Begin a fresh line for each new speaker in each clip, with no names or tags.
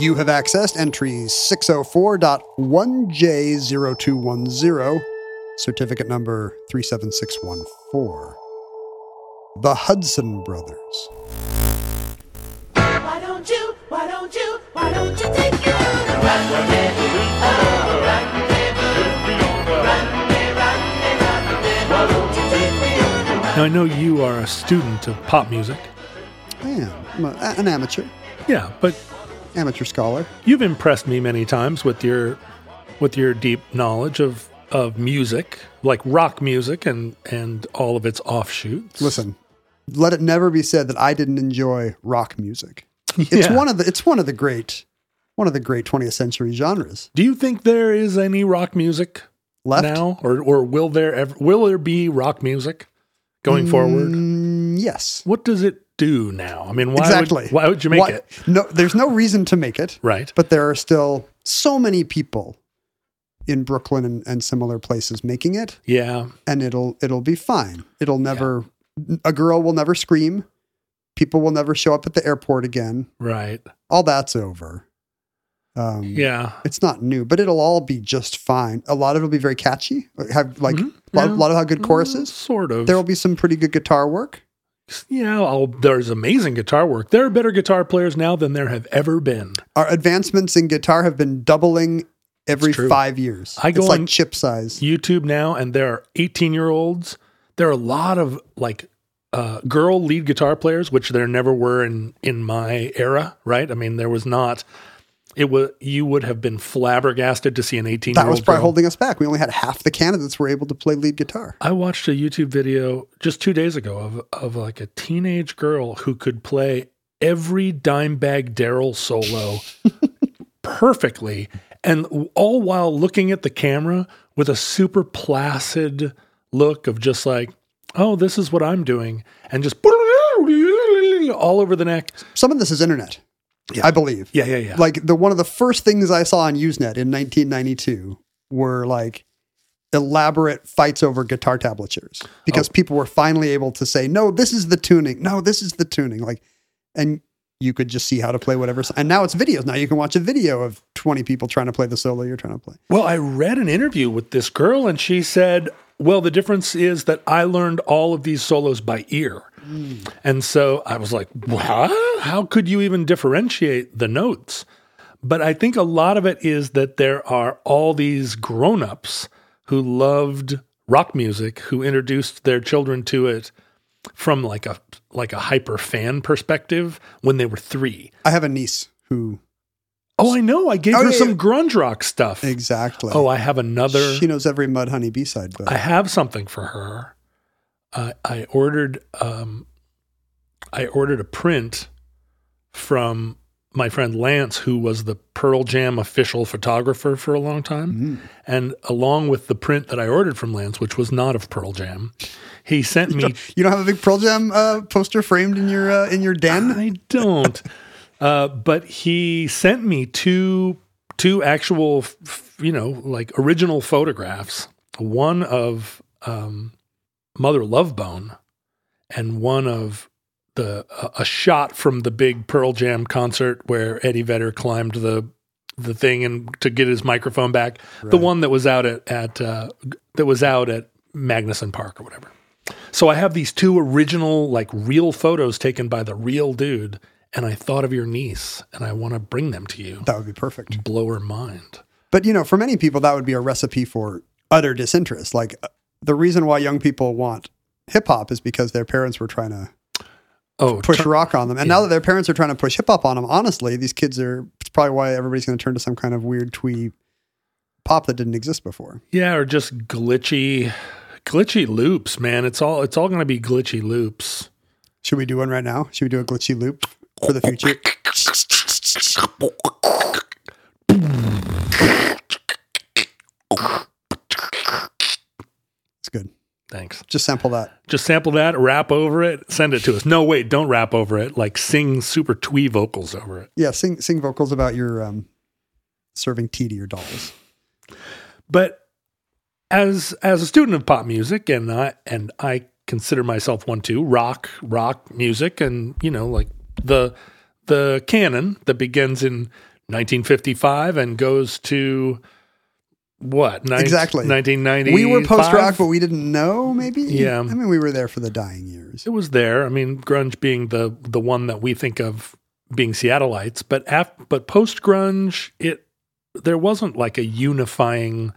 You have accessed entry 604.1J0210, certificate number 37614. The Hudson Brothers.
Why don't you, why don't you, why don't you take your? Oh,
Now, I know you are a student of pop music.
I am. I'm a, an amateur,
Yeah, but
amateur scholar.
you've impressed me many times with your with your deep knowledge of of music, like rock music and and all of its offshoots.
Listen, let it never be said that I didn't enjoy rock music. It's
Yeah.
one of the it's one of the great one of the great 20th century genres.
Do you think there is any rock music
Left
now, or or will there ever will there be rock music going forward?
Mm, yes.
What does it do now? I mean, why
exactly.
would, why would you make
Why-
it
No, there's no reason to make it.
right?
But there are still so many people in Brooklyn and, and similar places making it,
Yeah,
and it'll it'll be fine. It'll never a girl will never scream. People will never show up at the airport again.
right.
All that's over. Um,
Yeah,
it's not new, but it'll all be just fine. A lot of it'll be very catchy. Have like
Mhm.
a, lot,
Yeah.
lot of how good
Mm,
choruses.
sort of.
There will be some pretty good guitar work.
Yeah, I'll, there's amazing guitar work. There are better guitar players now than there have ever been.
Our advancements in guitar have been doubling every five years.
I go
it's like
on-
chip size.
YouTube now, and there are 18 year olds. There are a lot of like uh, girl lead guitar players, which there never were in in my era. Right? I mean, there was not. It was you would have been flabbergasted to see an 18
That was probably holding us back. We only had half the candidates were able to play lead guitar.
I watched a YouTube video just two days ago of of like a teenage girl who could play every Dimebag Darrell solo perfectly, and all while looking at the camera with a super placid look of just like, oh, this is what I'm doing, and just all over the neck.
Some of this is internet,
Yeah.
I believe.
Yeah, yeah, yeah.
Like the one of the first things I saw on Usenet in 1992 were like elaborate fights over guitar tablatures because
Oh.
people were finally able to say, "No, this is the tuning. No, this is the tuning." Like, and you could just see how to play whatever. And now it's videos. Now you can watch a video of 20 people trying to play the solo you're trying to play.
Well, I read an interview with this girl, and she said, Well, the difference is that I learned all of these solos by ear. Mm. And so I was like, What? How could you even differentiate the notes? But I think a lot of it is that there are all these grown ups who loved rock music, who introduced their children to it from like a like a hyper fan perspective when they were three.
I have a niece who
Oh, I know. I gave
Oh,
her
yeah,
some
yeah.
grunge rock stuff.
exactly.
Oh, I have another.
she knows every Mudhoney B side,
I have something for her. I I ordered um, I ordered a print from my friend Lance, who was the Pearl Jam official photographer for a long time,
Mm-hmm.
and along with the print that I ordered from Lance, which was not of Pearl Jam, he sent me.
you don't have a big Pearl Jam uh, poster framed in your uh, in your den.
I don't. uh, but he sent me two two actual, you know, like original photographs. One of um, Mother Love Bone, and one of the a, a shot from the big Pearl Jam concert where Eddie Vedder climbed the the thing and to get his microphone back. The one that was out at at uh, that was out at Magnuson Park or whatever. So I have these two original like real photos taken by the real dude, and I thought of your niece, and I want to bring them to you.
That would be perfect.
Blow her mind.
But you know, for many people, that would be a recipe for utter disinterest. Like uh, the reason why young people want hip hop is because their parents were trying to
Oh,
push
tur-
rock on them, and now that their parents are trying to push hip hop on them, honestly, these kids are. It's probably why everybody's going to turn to some kind of weird twee pop that didn't exist before.
yeah, or just glitchy, glitchy loops, man. It's all it's all going to be glitchy loops.
Should we do one right now? Should we do a glitchy loop for the future? It's good.
Thanks.
Just sample that.
Just sample that, rap over it, send it to us. No, wait, don't rap over it. Like sing super twee vocals over it.
Yeah, sing sing vocals about your um, serving tea to your dolls.
But as as a student of pop music, and I and I consider myself one too, rock rock music, and you know, like the the canon that begins in 1955 and goes to what?
Exactly.
1990.
We were post rock, but we didn't know. Maybe.
Yeah.
I mean, we were there for the dying years.
it was there. I mean, grunge being the the one that we think of being Seattleites, but af- but post grunge, it there wasn't like a unifying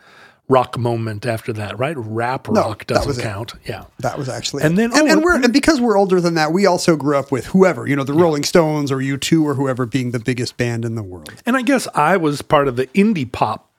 rock moment after that, right? Rap
No,
rock doesn't
it.
count. Yeah.
That was actually,
And
it.
then-
and,
oh,
and we're
and-
because we're older than that, we also grew up with whoever, you know, the Rolling Stones or U two or whoever being the biggest band in the world.
And I guess I was part of the indie pop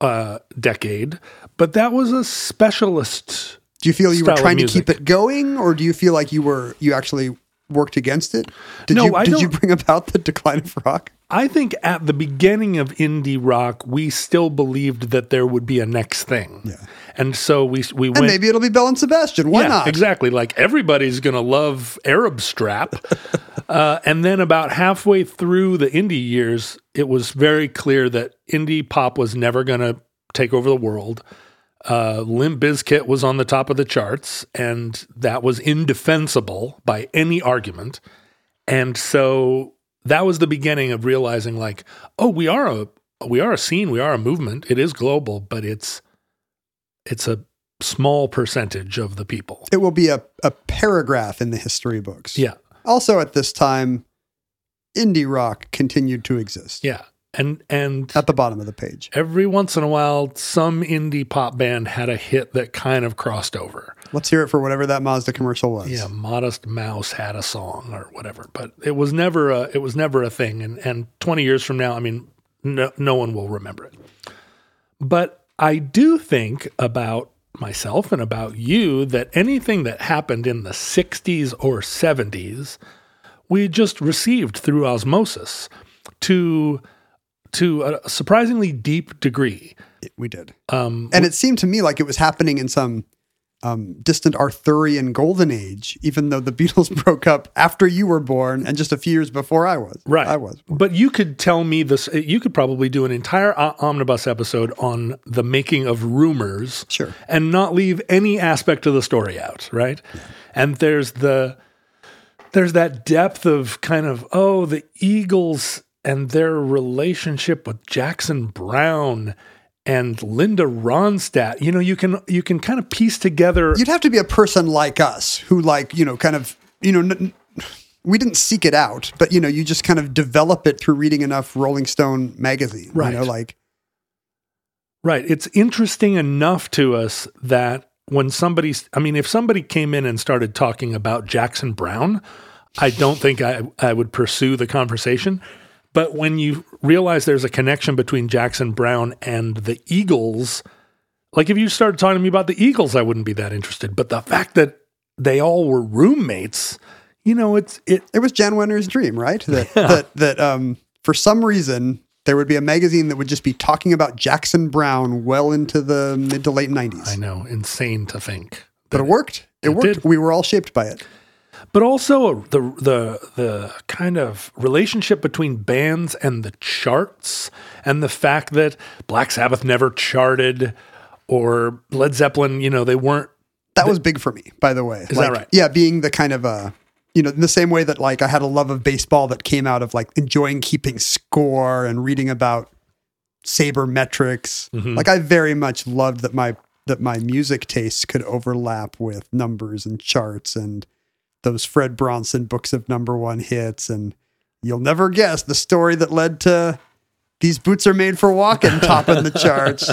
uh, decade, but that was a specialist.
Do you feel you were trying to keep it going, or do you feel like you were you actually worked against it? Did
No,
you
I
did you bring about the decline of rock?
I think at the beginning of indie rock, we still believed that there would be a next thing.
Yeah.
And so we we
And
went
maybe it'll be Belle and Sebastian. Why
yeah,
not?
Exactly. Like everybody's going to love Arab Strap. uh, and then about halfway through the indie years, it was very clear that indie pop was never going to take over the world. Uh, Limp Bizkit was on the top of the charts, and that was indefensible by any argument. And so that was the beginning of realizing, like, oh, we are a we are a scene, we are a movement. It is global, but it's it's a small percentage of the people.
It will be a, a paragraph in the history books.
Yeah.
Also, at this time, indie rock continued to exist
Yeah. And and
at the bottom of the page.
every once in a while some indie pop band had a hit that kind of crossed over.
Let's hear it for whatever that Mazda commercial was.
Yeah, Modest Mouse had a song or whatever, but it was never a it was never a thing and and 20 years from now, I mean no, no one will remember it. But I do think about myself and about you that anything that happened in the 60s or 70s we just received through osmosis to to a surprisingly deep degree.
we did.
Um,
And it seemed to me like it was happening in some um, distant Arthurian golden age, even though the Beatles broke up after you were born and just a few years before I was.
right,
I was.
But you could tell me this. You could probably do an entire o- omnibus episode on the making of rumors,
Sure.
and not leave any aspect of the story out, right? And there's the there's that depth of kind of oh the Eagles and their relationship with Jackson Browne and Linda Ronstadt. You know, you can you can kind of piece together.
You'd have to be a person like us who, like, you know, kind of, you know, n- we didn't seek it out, but, you know, you just kind of develop it through reading enough Rolling Stone magazine.
Right.
You know, like,
Right. It's interesting enough to us that when somebody's, I mean, if somebody came in and started talking about Jackson Browne, I don't think I, I would pursue the conversation. But when you realize there's a connection between Jackson Browne and the Eagles, like if you started talking to me about the Eagles, I wouldn't be that interested. But the fact that they all were roommates, you know, it's, it,
it was Jan Wenner's dream, right? That, that, that, um, for some reason, there would be a magazine that would just be talking about Jackson Browne well into the mid to late 90s.
I know, insane to think.
But it worked. It,
It
worked.
did.
We were all shaped by it.
But also the the the kind of relationship between bands and the charts and the fact that Black Sabbath never charted or Led Zeppelin, you know, they weren't
That was big for me, by the way.
Is that right?
Yeah, being the kind of uh you know, in the same way that like I had a love of baseball that came out of like enjoying keeping score and reading about sabermetrics. Like I very much loved that my that my music tastes could overlap with numbers and charts and those Fred Bronson books of number one hits and you'll never guess the story that led to these boots are made for walking topping the charts.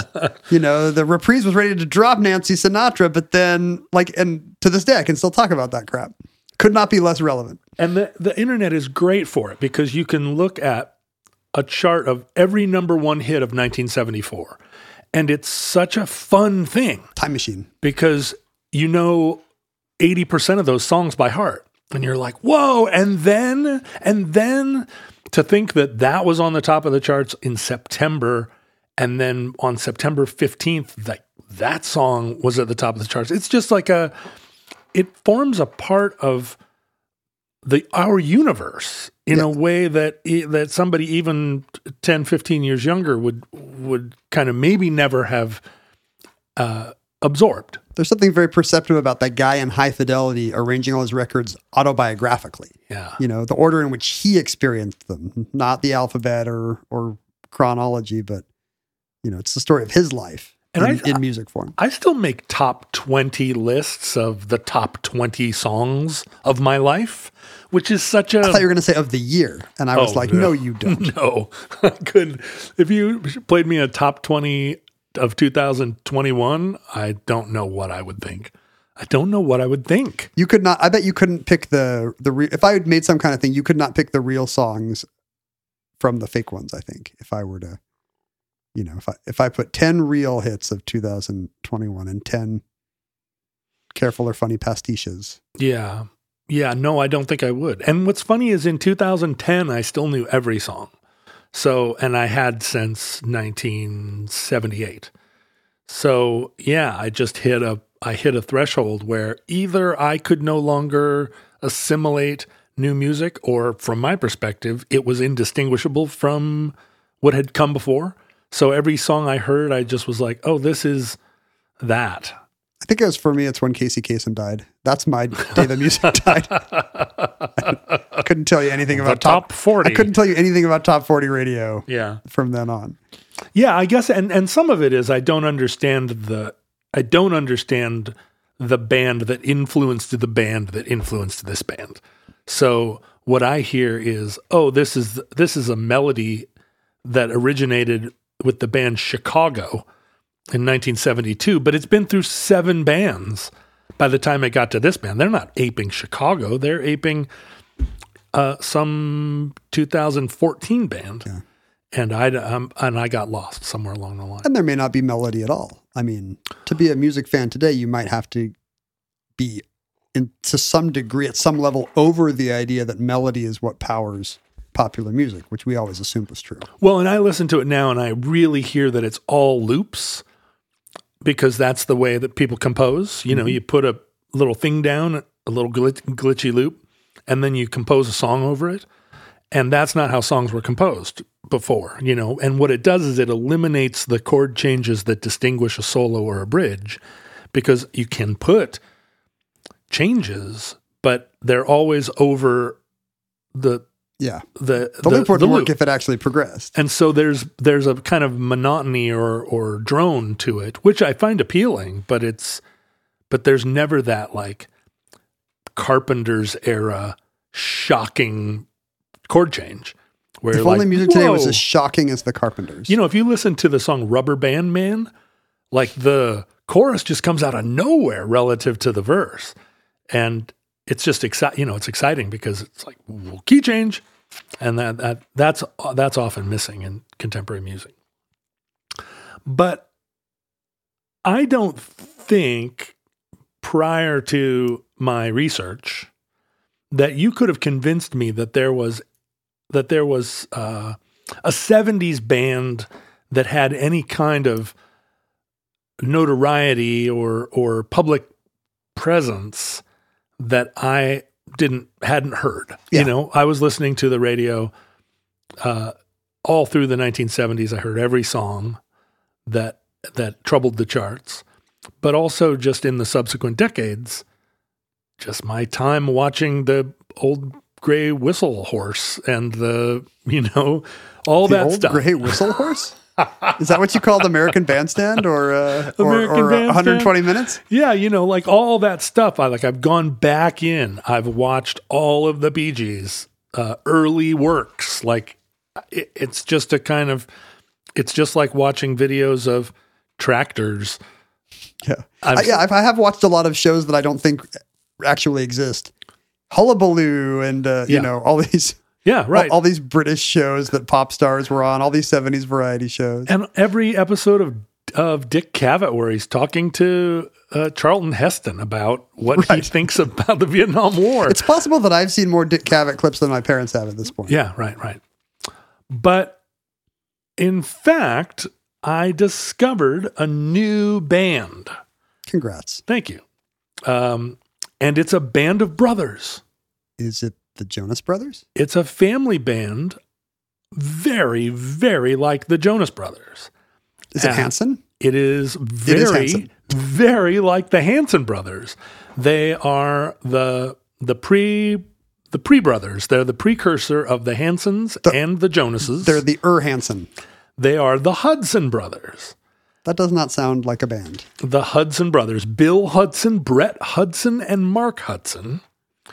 You know, the reprise was ready to drop Nancy Sinatra, but then like and to this day I can still talk about that crap. Could not be less relevant.
And the, the internet is great for it because you can look at a chart of every number one hit of 1974. And it's such a fun thing
Time machine.
because you know 80% of those songs by heart. And you're like, whoa. And then, and then to think that that was on the top of the charts in September. And then on September 15th, that, that song was at the top of the charts. It's just like a, it forms a part of the our universe in a way that that somebody even 10 15 years younger would would kind of maybe never have uh, absorbed
There's something very perceptive about that guy in high fidelity arranging all his records autobiographically.
yeah
You know, the order in which he experienced them, not the alphabet or or chronology, but you know, it's the story of his life
And
in,
I-
in music form.
I still make top 20 lists of the top 20 songs of my life, which is such a
I thought you were going to say of the year, and I was
Oh,
like,
no.
no, you don't.
no. I couldn't. If you played me a top 20 of 2021, I don't know what I would think. I don't know what I would think.
You could not. I bet you couldn't pick the the. Re, if I had made some kind of thing, you could not pick the real songs from the fake ones. I think if I were to, you know, if I if I put ten real hits of 2021 and ten careful or funny pastiches,
Yeah. Yeah, no, I don't think I would. And what's funny is in 2010, I still knew every song. So, and I had since 1978. So, yeah, I just hit a I hit a threshold where either I could no longer assimilate new music or from my perspective, it was indistinguishable from what had come before. So every song I heard, I just was like, "Oh, this is that."
I think it was for me. It's when Casey Kasem died. That's my day the music died. I couldn't tell you anything about
top 40.
I couldn't tell you anything about top forty radio
Yeah.
from then on.
Yeah, I guess, and and some of it is I don't understand the I don't understand the band that influenced the band that influenced this band. So what I hear is, oh, this is this is a melody that originated with the band Chicago in 1972, but it's been through seven bands by the time it got to this band. They're not aping Chicago; they're aping uh, some 2014 band. And I um, and I got lost somewhere along the line.
And there may not be melody at all. I mean, to be a music fan today, you might have to be in to some degree at some level over the idea that melody is what powers popular music, which we always assumed was true.
Well, and I listen to it now, and I really hear that it's all loops because that's the way that people compose. You know, mm-hmm. you put a little thing down, a little glitch, glitchy loop, and then you compose a song over it. And that's not how songs were composed before, you know. And what it does is it eliminates the chord changes that distinguish a solo or a bridge because you can put changes, but they're always over the
Yeah.
the
The, loop would
the
work
loop.
if it actually progressed.
And so there's there's a kind of monotony or or drone to it, which I find appealing, but it's but there's never that like Carpenter's era shocking chord change. Where
If
like,
only music today was as shocking as the Carpenters.
You know, if you listen to the song Rubber Band Man, like the chorus just comes out of nowhere relative to the verse. And it's just exciting, you know, it's exciting because it's like well, key change. And that, that that's that's often missing in contemporary music. But I don't think prior to my research that you could have convinced me that there was that there was uh, a 70s band that had any kind of notoriety or or public presence that I didn't hadn't heard.
Yeah.
You know, I was listening to the radio uh, all through the 1970s. I heard every song that that troubled the charts, but also just in the subsequent decades, just my time watching the old gray whistle horse and the you know all
the
that
old
stuff.
gray whistle horse? Is that what you called American Bandstand or uh,
American
or uh,
Bandstand?
120 minutes?
Yeah, you know, like all that stuff. I like. I've gone back in. I've watched all of the Bee Gees uh, early works. Like, it, it's just a kind of. It's just like watching videos of tractors.
Yeah,
I've-
I, yeah. I've- I have watched a lot of shows that I don't think actually exist. Hullabaloo and uh,
Yeah.
you know all these
Yeah,
all-
right.
all, these British shows that pop stars were on, all these 70s variety shows.
and every episode of of Dick Cavett where he's talking to uh, Charlton Heston about what he thinks about the Vietnam War.
It's possible that I've seen more Dick Cavett clips than my parents have at this point.
Yeah, right, right. But in fact, I discovered a new band.
Congrats.
Thank you. Um, and it's a band of brothers.
Is it the Jonas Brothers?
It's a family band, very, very like the Jonas Brothers.
Is it
Uh,
Hanson?
It is
is
very,
Hanson.
very like the Hanson brothers. They are the the pre the pre brothers. They're the precursor of the Hansons and the Jonases.
They're the Ur Hanson.
they are the Hudson brothers.
That does not sound like a band.
The Hudson brothers, Bill Hudson, Brett Hudson, and Mark Hudson.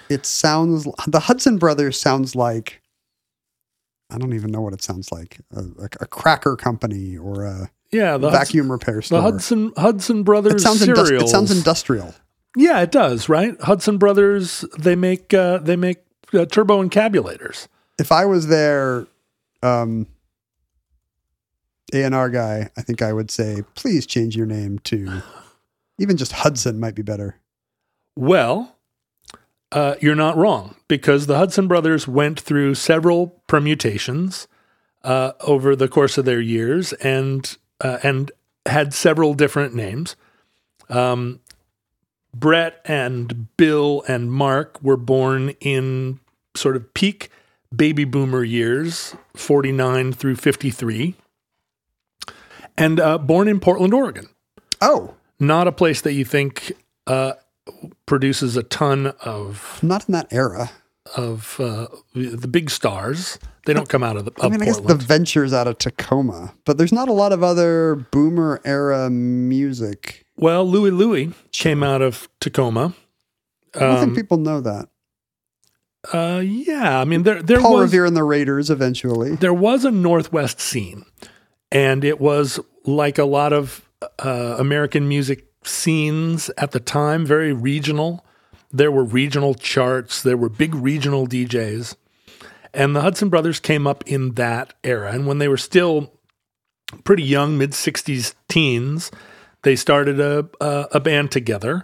It sounds the Hudson Brothers sounds like I don't even know what it sounds like a, a, a cracker company or a
Yeah, the Hudson,
vacuum repair store.
the Hudson Hudson brothers
it sounds it sounds industrial.
yeah, it does, right? Hudson brothers. They make uh, they make uh, turbo encabulators.
If I was their um, A&R guy, I think I would say, please change your name to even just Hudson might be better.
Well, uh, you're not wrong because the Hudson brothers went through several permutations uh, over the course of their years and uh, and had several different names. Um, Brett and Bill and Mark were born in sort of peak baby boomer years, 49 through 53, and uh, born in Portland, Oregon
Oh,
not a place that you think uh, produces a ton of
not in that era.
of uh, the big stars. They don't come out of the of
I mean, I guess the Ventures out of Tacoma, but there's not a lot of other boomer era music.
well, Louie Louie came out of Tacoma.
I don't
Um,
think people know that.
Uh, yeah, I mean there there
Paul
was
Revere and the Raiders eventually.
there was a Northwest scene, and it was like a lot of uh, American music scenes at the time, very regional. There were regional charts, there were big regional DJs, and the Hudson Brothers came up in that era. And when they were still pretty young, mid 60s teens, they started a, a, a band together,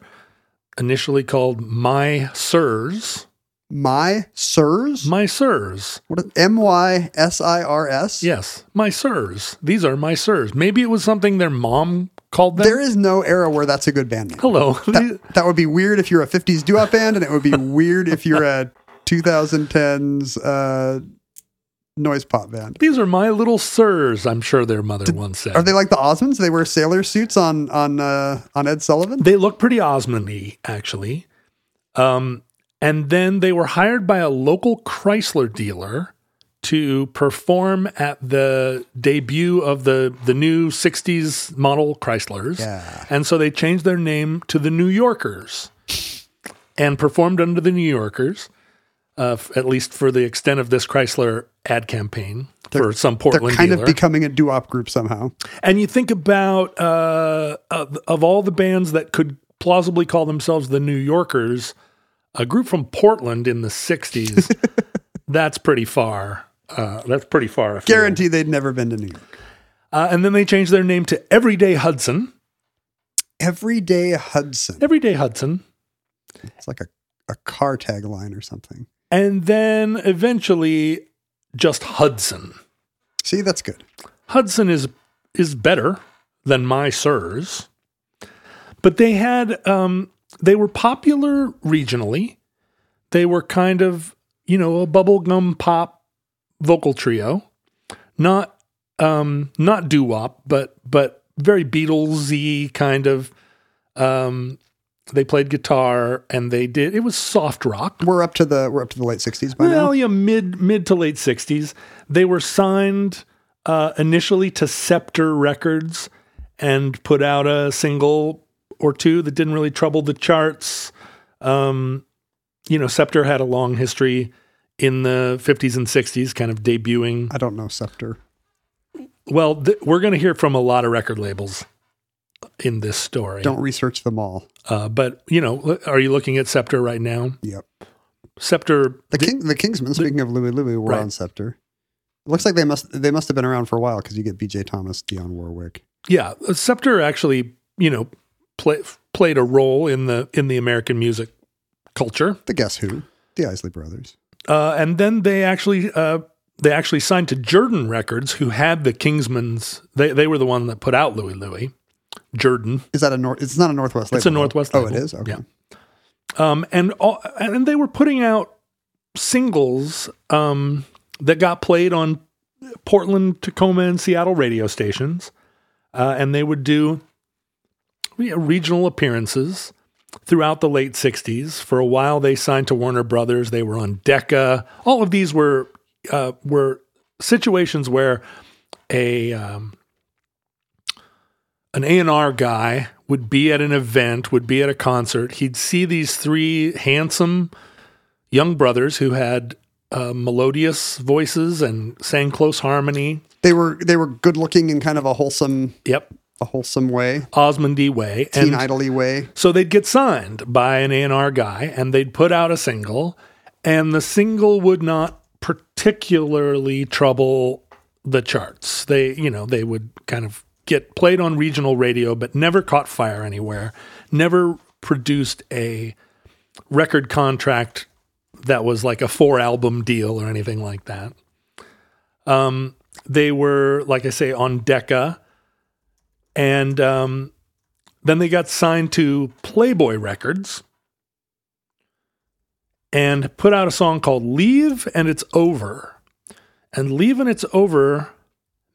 initially called My Sirs.
My Sirs?
My Sirs.
What M Y S I R S?
Yes, my sirs. These are my sirs. Maybe it was something their mom called them.
There is no era where that's a good band name.
Hello.
That, that would be weird if you're a 50s doo wop band, and it would be weird if you're a 2010s uh, noise pop band.
These are my little sirs. I'm sure their mother once said.
Are they like the Osmonds? They wear sailor suits on on uh, on Ed Sullivan.
They look pretty Osmondy, actually. Um, and then they were hired by a local Chrysler dealer to perform at the debut of the the new '60s model Chryslers.
Yeah.
And so they changed their name to the New Yorkers and performed under the New Yorkers, uh, f- at least for the extent of this Chrysler ad campaign for some Portland.
They're kind
dealer.
of becoming a doo-wop group somehow.
And you think about uh, of, of all the bands that could plausibly call themselves the New Yorkers, a group from Portland in the '60s. that's pretty far. Uh, that's pretty far. afield.
Guarantee they'd never been to New York.
Uh, and then they changed their name to Everyday Hudson.
Everyday Hudson.
Everyday Hudson.
It's like a, a car tagline or something.
And then eventually just Hudson.
See, that's good.
Hudson is is better than my sirs, but they had um, they were popular regionally. They were kind of you know a bubblegum pop vocal trio, not um, not doo wop, but but very Beatlesy kind of. Um, they played guitar and they did it was soft rock.
We're up to the we're up to the late 60s by
Well,
now.
yeah, mid mid to late sixties. They were signed uh, initially to Scepter Records and put out a single or two that didn't really trouble the charts. Um, you know, Scepter had a long history in the 50s and 60s, kind of debuting.
I don't know Scepter.
Well, th- we're going to hear from a lot of record labels in this story.
Don't research them all.
Uh, but, you know, are you looking at Scepter right now?
Yep.
Scepter,
The King, the Kingsmen. Speaking of Louie Louie, were
Right.
on Scepter. It looks like they must they must have been around for a while because you get B.J. Thomas, Dionne Warwick.
yeah, Scepter actually, you know, play, played a role in the in the American music culture.
The Guess Who, the Isley Brothers.
Uh, and then they actually uh, they actually signed to Jerden Records, who had the Kingsmen's. They they were the one that put out Louie Louie. Jordan,
Is that a north? It's not a Northwest.
It's a
label,
Northwest
Oh, it is. Okay.
Yeah. um, and all, and they were putting out singles um, that got played on Portland, Tacoma, and Seattle radio stations, uh, and they would do regional appearances throughout the late '60s. For a while, they signed to Warner Brothers. They were on Decca. All of these were uh, were situations where a um, an A&R guy would be at an event, would be at a concert. He'd see these three handsome young brothers who had uh, melodious voices and sang close harmony.
They were they were good looking and kind of a wholesome
Yep,
a wholesome way,
Osmondy way.
teen
And
idly way.
so they'd get signed by an A&R guy and they'd put out a single and the single would not particularly trouble the charts. They, you know, they would kind of get played on regional radio but never caught fire anywhere. Never produced a record contract that was like a four album deal or anything like that. Um they were like I say on Decca and um then they got signed to Playboy Records and put out a song called Leave and It's Over. And Leave and It's Over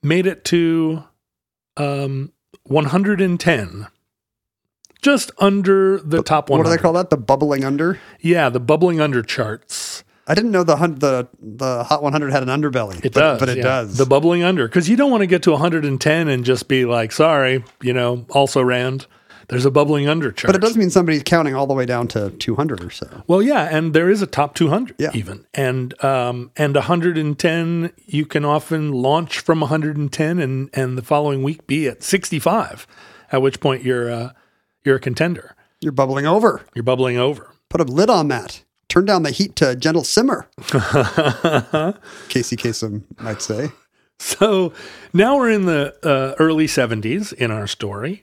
made it to um, 110. Just under the top
one.
What
do they call that? The bubbling under.
Yeah, the bubbling under charts.
I didn't know the hun- the the Hot 100 had an underbelly.
It
but,
does,
but it
yeah.
does.
The bubbling under, because you don't want to get to 110 and just be like, sorry, you know, also Rand. There's a bubbling under chart.
but it does mean somebody's counting all the way down to 200 or so.
Well, yeah, and there is a top 200
Yeah.
even, and um, and 110 you can often launch from 110 and and the following week be at 65, at which point you're uh, you're a contender.
You're bubbling over.
You're bubbling over.
Put a lid on that. Turn down the heat to a gentle simmer. Casey Kasem might say.
So now we're in the uh, early 70s in our story.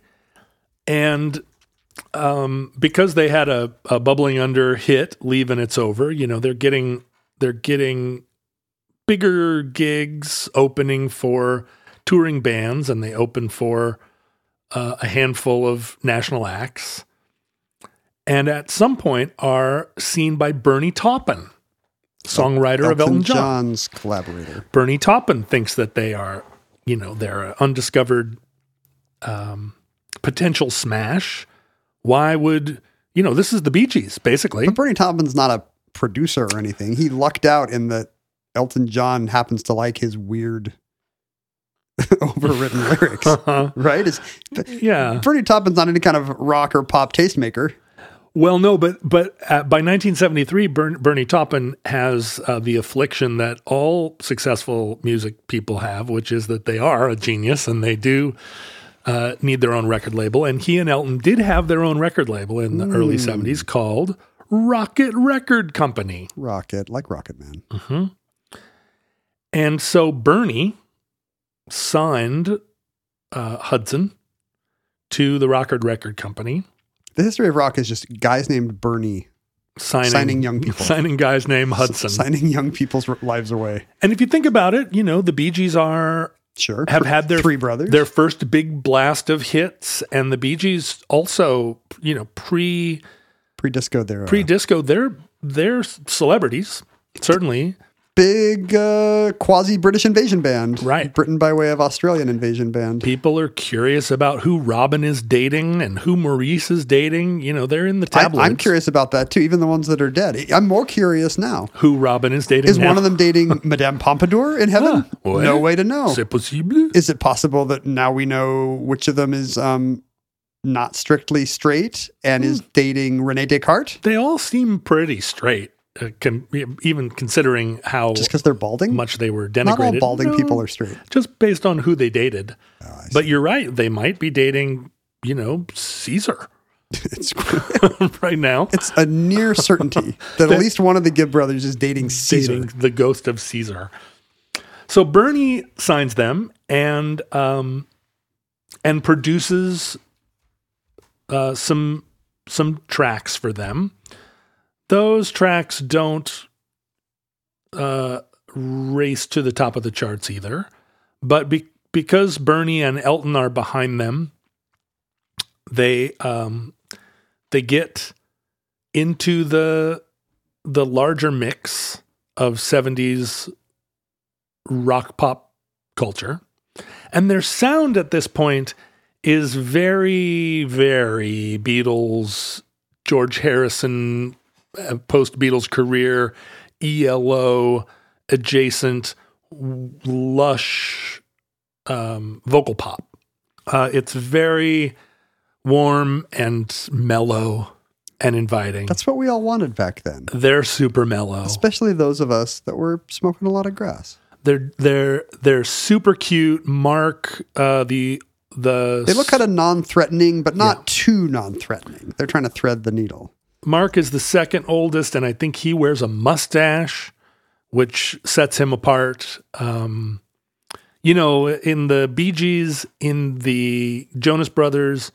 And um, because they had a, a bubbling under hit, leave and it's over, you know, they're getting they're getting bigger gigs opening for touring bands and they open for uh, a handful of national acts. And at some point are seen by Bernie Taupin, songwriter of Elton John.
John's collaborator.
Bernie Taupin thinks that they are, you know, they're an undiscovered um, potential smash. Why would you know? This is the Bee Gees, basically.
But Bernie Taupin's not a producer or anything. He lucked out in that Elton John happens to like his weird overwritten lyrics.
Uh-huh.
Right? It's,
Yeah.
Bernie Taupin's not any kind of rock or pop tastemaker.
Well, no, but but uh, by 1973, Bern, Bernie Taupin has uh, the affliction that all successful music people have, which is that they are a genius and they do uh, need their own record label. And he and Elton did have their own record label in the early 70s called Rocket Record Company.
Rocket, like Rocket Man.
And so Bernie signed uh, Hudson to the Rocket Record Company,
The history of rock is just guys named Bernie
signing,
Signing young people.
signing guys named Hudson.
signing young people's lives away.
And if you think about it, you know the Bee Gees are
Sure.
have had their
three brothers.
their first big blast of hits, and the Bee Gees also, you know, pre
pre disco there.
Uh, pre disco, they're they're celebrities certainly.
Big uh, quasi British invasion band.
Right.
Britain by way of Australian invasion band.
People are curious about who Robin is dating and who Maurice is dating. You know, they're in the
I,
tabloids.
I'm curious about that too, even the ones that are dead. I'm more curious now.
who Robin is dating.
Is
now.
one of them dating Madame Pompadour in heaven?
Huh.
no way to know.
C'est possible.
Is it possible that now we know which of them is um, not strictly straight and
Hmm.
is dating Rene Descartes?
They all seem pretty straight, uh, even considering how
Just because they're balding?
much they were denigrated.
Not all balding
No,
people are straight.
just based on who they dated.
Oh,
but you're right; they might be dating, you know, Caesar
It's,
right now,
it's a near certainty that at least one of the Gibb brothers is dating Caesar.
dating the ghost of Caesar. So Bernie signs them and um, and produces uh, some some tracks for them. Those tracks don't uh, race to the top of the charts either, but be- because Bernie and Elton are behind them, they um, they get into the the larger mix of 70s rock pop culture. And their sound at this point is very, very Beatles, George Harrison, post Beatles career, ELO, adjacent, lush um, vocal pop. Uh, it's very warm and mellow and inviting.
That's what we all wanted back then,
They're super mellow.
especially those of us that were smoking a lot of grass.
They're they're they're super cute. Mark, uh, the the
They look kind of non-threatening, but not too non-threatening. They're trying to thread the needle.
Mark is the second oldest, and I think he wears a mustache, which sets him apart. Um, you know, in the Bee Gees, in the Jonas Brothers,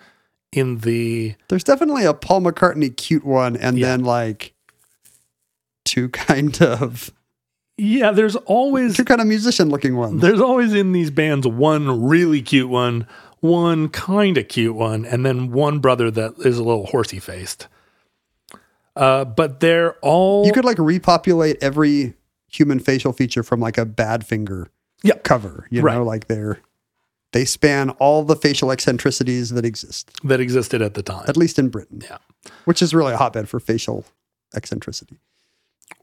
in the
There's definitely a Paul McCartney cute one, and
Yeah.
then like two kind of
yeah, there's always
two kind of musician-looking ones.
there's always in these bands one really cute one, one kind of cute one, and then one brother that is a little horsey faced. Uh, but they're all
You could like repopulate every human facial feature from like a Badfinger
Yeah.
cover. You
Right.
know, like they're they span all the facial eccentricities that exist,
that existed at the time.
at least in Britain.
Yeah.
which is really a hotbed for facial eccentricity.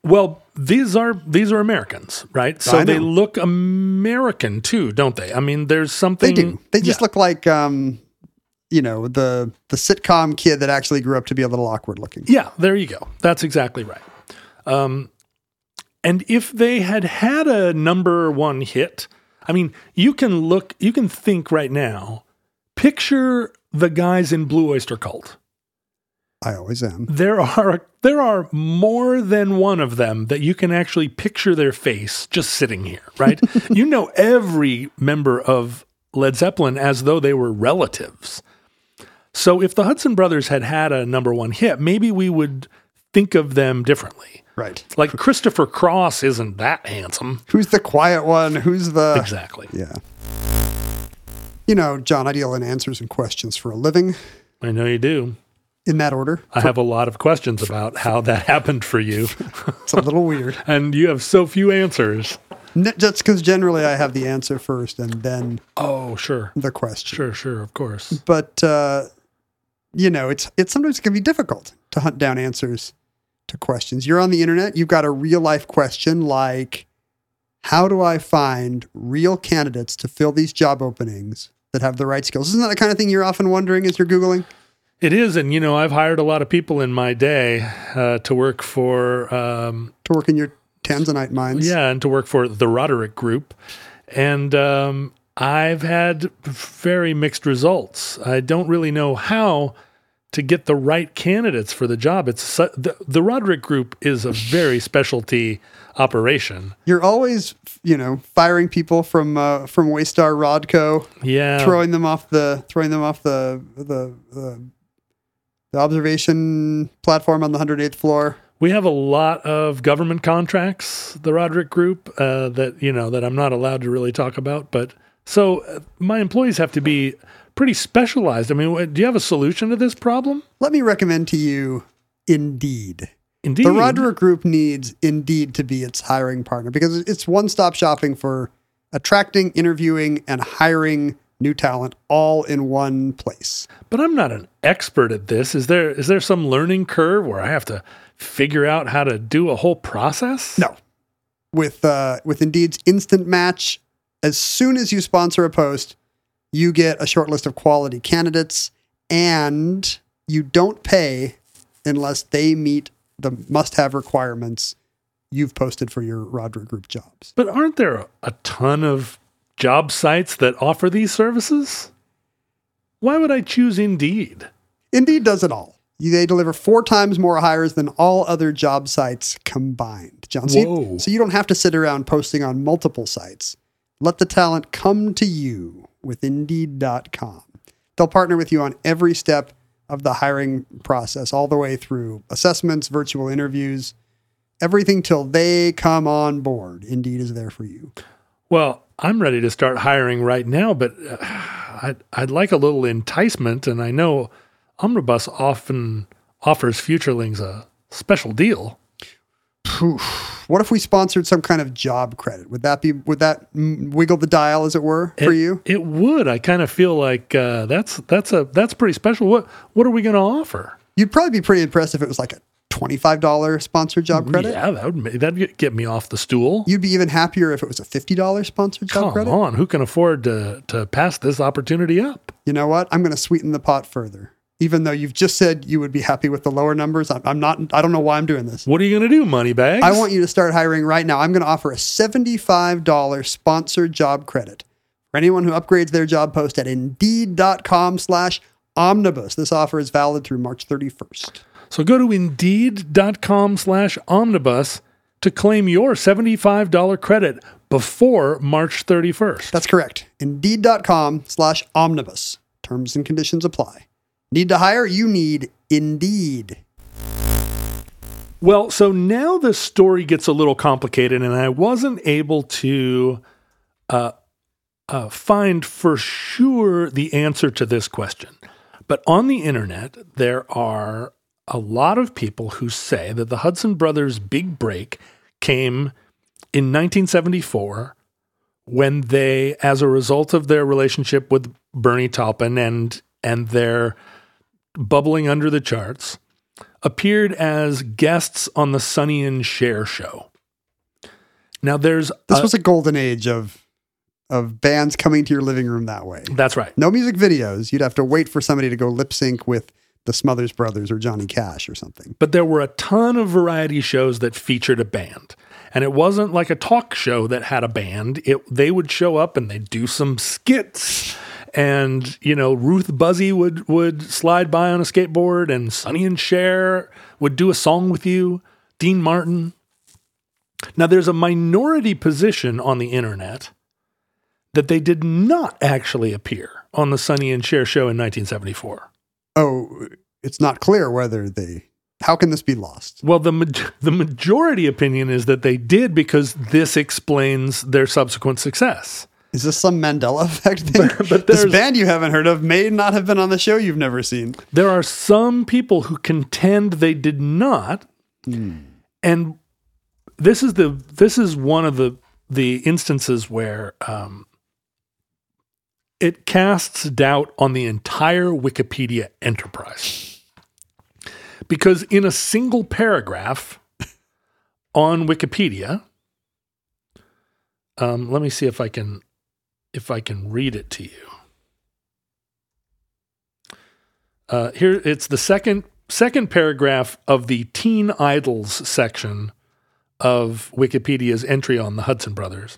Well, these are these are Americans, right? So they look American too, don't they? I mean, there's something They
do. They just
yeah.
look like um, you know, the the sitcom kid that actually grew up to be a little awkward looking.
Yeah, there you go. That's exactly right. Um, and if they had had a number one hit, I mean, you can look, you can think right now, picture the guys in Blue Oyster Cult.
I always am.
There are there are more than one of them that you can actually picture their face just sitting here, right? you know every member of Led Zeppelin as though they were relatives. So if the Hudson brothers had had a number one hit, maybe we would think of them differently.
Right.
Like Christopher Cross isn't that handsome.
Who's the quiet one? Who's the
Exactly.
Yeah. You know, John, I deal in answers and questions for a living
I know you do.
in that order.
I have a lot of questions about how that happened for you,
It's a little weird.
and you have so few answers.
N- That's because generally I have the answer first and then
Oh, sure.
the question.
Sure, sure, of course.
But uh, you know, it's it sometimes can be difficult to hunt down answers to questions. You're on the internet, you've got a real life question like how do I find real candidates to fill these job openings that have the right skills? Isn't that the kind of thing you're often wondering as you're Googling?
It is, and you know, I've hired a lot of people in my day uh, to work for, um,
To work in your Tanzanite mines.
yeah, and to work for the Roderick Group, and um, I've had very mixed results. I don't really know how to get the right candidates for the job. It's su- the, the Roderick Group is a very specialty operation.
You're always, you know, firing people from uh, from Waystar Rodco,
Yeah,
throwing them off the throwing them off the the the, the observation platform on the 108th floor.
We have a lot of government contracts, the Roderick Group, uh, that you know that I'm not allowed to really talk about. But so uh, my employees have to be pretty specialized. I mean, do you have a solution to this problem?
Let me recommend to you Indeed.
Indeed.
The Roderick Group needs Indeed to be its hiring partner because it's one stop shopping for attracting, interviewing, and hiring new talent all in one place.
But I'm not an expert at this. Is there is there some learning curve where I have to figure out how to do a whole process?
No. With uh, with Indeed's instant match, as soon as you sponsor a post, you get a short list of quality candidates, and you don't pay unless they meet the must-have requirements you've posted for your Roderick Group jobs.
But aren't there a, a ton of job sites that offer these services? Why would I choose Indeed?
Indeed does it all. They deliver four times more hires than all other job sites combined. John, so you, so you don't have to sit around posting on multiple sites. Let the talent come to you with Indeed.com. They'll partner with you on every step of the hiring process, all the way through assessments, virtual interviews, everything till they come on board. Indeed is there for you.
Well, I'm ready to start hiring right now, but uh, I'd, I'd like a little enticement, and I know Omnibus often offers futurelings a special deal.
What if we sponsored some kind of job credit? Would that be would that wiggle the dial, as it were, for
it,
you?
It would. I kind of feel like uh, that's that's a that's pretty special. What what are we going to offer?
You'd probably be pretty impressed if it was like a twenty-five dollar sponsored job credit.
Yeah, that would that'd get- me off the stool.
You'd be even happier if it was a fifty dollar sponsored job
Come
credit.
on, who can afford to to pass this opportunity up?
You know what? I'm going to sweeten the pot further. Even though you've just said you would be happy with the lower numbers, I'm, I'm not. I don't know why I'm doing this.
What are you going to do, Moneybags?
I want you to start hiring right now. I'm going to offer a seventy-five dollar sponsored job credit for anyone who upgrades their job post at Indeed.com/slash omnibus. This offer is valid through March 31st.
So go to indeed.com slash omnibus to claim your $75 credit before March 31st.
That's correct. Indeed.com slash omnibus. Terms and conditions apply. Need to hire? You need Indeed.
Well, so now the story gets a little complicated, and I wasn't able to uh, uh, find for sure the answer to this question. But on the internet, there are a lot of people who say that the Hudson Brothers' big break came in 1974 when they, as a result of their relationship with Bernie Taupin and and their bubbling under the charts, appeared as guests on the Sonny and Cher show. Now, there's
This
a-
was a golden age of of bands coming to your living room that way.
that's right.
No music videos. You'd have to wait for somebody to go lip sync with the Smothers Brothers or Johnny Cash or something.
But there were a ton of variety shows that featured a band. And it wasn't like a talk show that had a band. It they would show up and they'd do some skits. And, you know, Ruth Buzzi would would slide by on a skateboard and Sonny and Cher would do a song with you, Dean Martin. Now there's a minority position on the internet that they did not actually appear on the Sonny and Cher show in 1974.
Oh, it's not clear whether they. How can this be lost?
Well, the ma- the majority opinion is that they did because this explains their subsequent success.
Is this some Mandela effect thing?
but
this band you haven't heard of may not have been on the show you've never seen.
There are some people who contend they did not, and this is the this is one of the the instances where um, it casts doubt on the entire Wikipedia enterprise. Because in a single paragraph on Wikipedia, um, let me see if I can if I can read it to you. Uh, here it's the second second paragraph of the Teen Idols section of Wikipedia's entry on the Hudson brothers.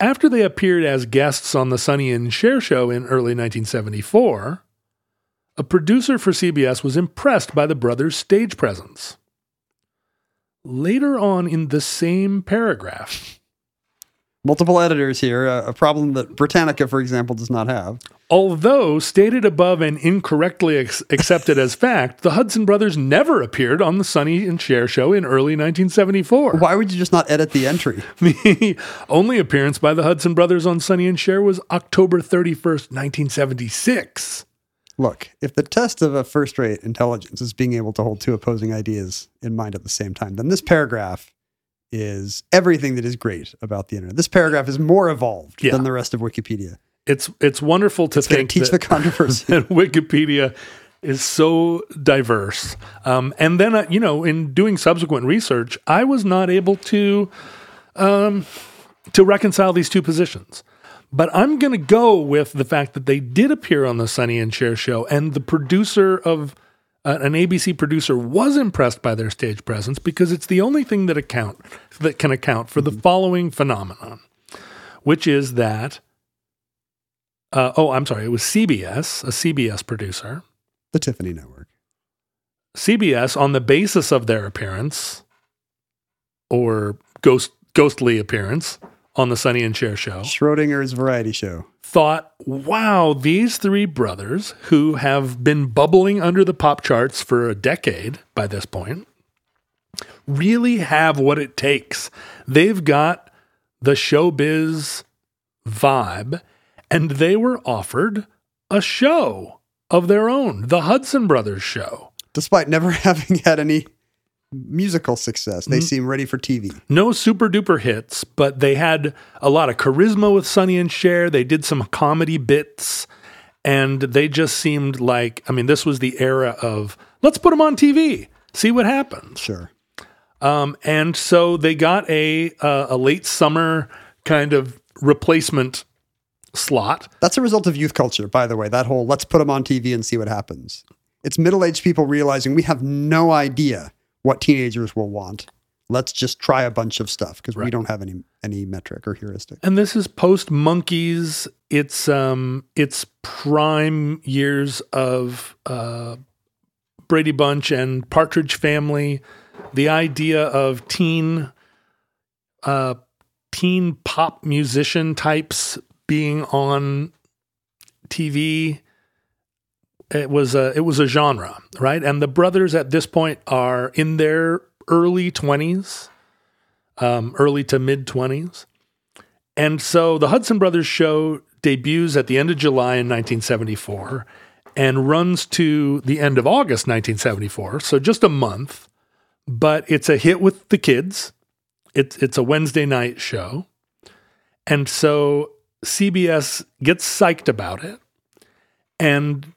After they appeared as guests on the Sonny and Cher show in early 1974, a producer for CBS was impressed by the brothers' stage presence. Later on in the same paragraph,
Multiple editors here, a, a problem that Britannica, for example, does not have.
Although stated above and incorrectly ex- accepted as fact, the Hudson brothers never appeared on the Sonny and Cher show in early 1974.
Why would you just not edit the entry?
The only appearance by the Hudson brothers on Sonny and Cher was October 31st, 1976.
Look, if the test of a first rate intelligence is being able to hold two opposing ideas in mind at the same time, then this paragraph is everything that is great about the internet. This paragraph is more evolved
Yeah.
than the rest of Wikipedia.
It's it's wonderful to
It's
think
teach
that,
the controversy.
that Wikipedia is so diverse. Um, and then, uh, you know, in doing subsequent research, I was not able to um, to reconcile these two positions. But I'm going to go with the fact that they did appear on the Sonny and Cher show, and the producer of uh, an ABC producer was impressed by their stage presence because it's the only thing that account that can account for the following phenomenon, which is that. Uh, oh, I'm sorry. It was CBS, a CBS producer.
the Tiffany Network.
CBS, on the basis of their appearance or ghost ghostly appearance on the Sonny and Cher show,
Schrodinger's variety show.
thought, wow, these three brothers who have been bubbling under the pop charts for a decade by this point really have what it takes. They've got the showbiz vibe, and they were offered a show of their own, the Hudson Brothers show.
Despite never having had any musical success,
Mm.
they seem ready for TV.
no super duper hits, but they had a lot of charisma with Sonny and Cher. They did some comedy bits, and they just seemed like I mean, this was the era of let's put them on TV, see what happens.
Sure.
Um, and so they got a uh, a late summer kind of replacement slot.
That's a result of youth culture, by the way. That whole let's put them on TV and see what happens. It's middle aged people realizing we have no idea what teenagers will want. Let's just try a bunch of stuff because we don't have any any metric or heuristic.
And this is post Monkees. It's um it's prime years of uh, Brady Bunch and Partridge Family. The idea of teen uh, teen pop musician types being on TV. It was a it was a genre, right? And the brothers at this point are in their early twenties, um, early to mid twenties. And so the Hudson Brothers show debuts at the end of July in 1974 and runs to the end of August 1974. So just a month, but it's a hit with the kids. It's it's a Wednesday night show. And so CBS gets psyched about it and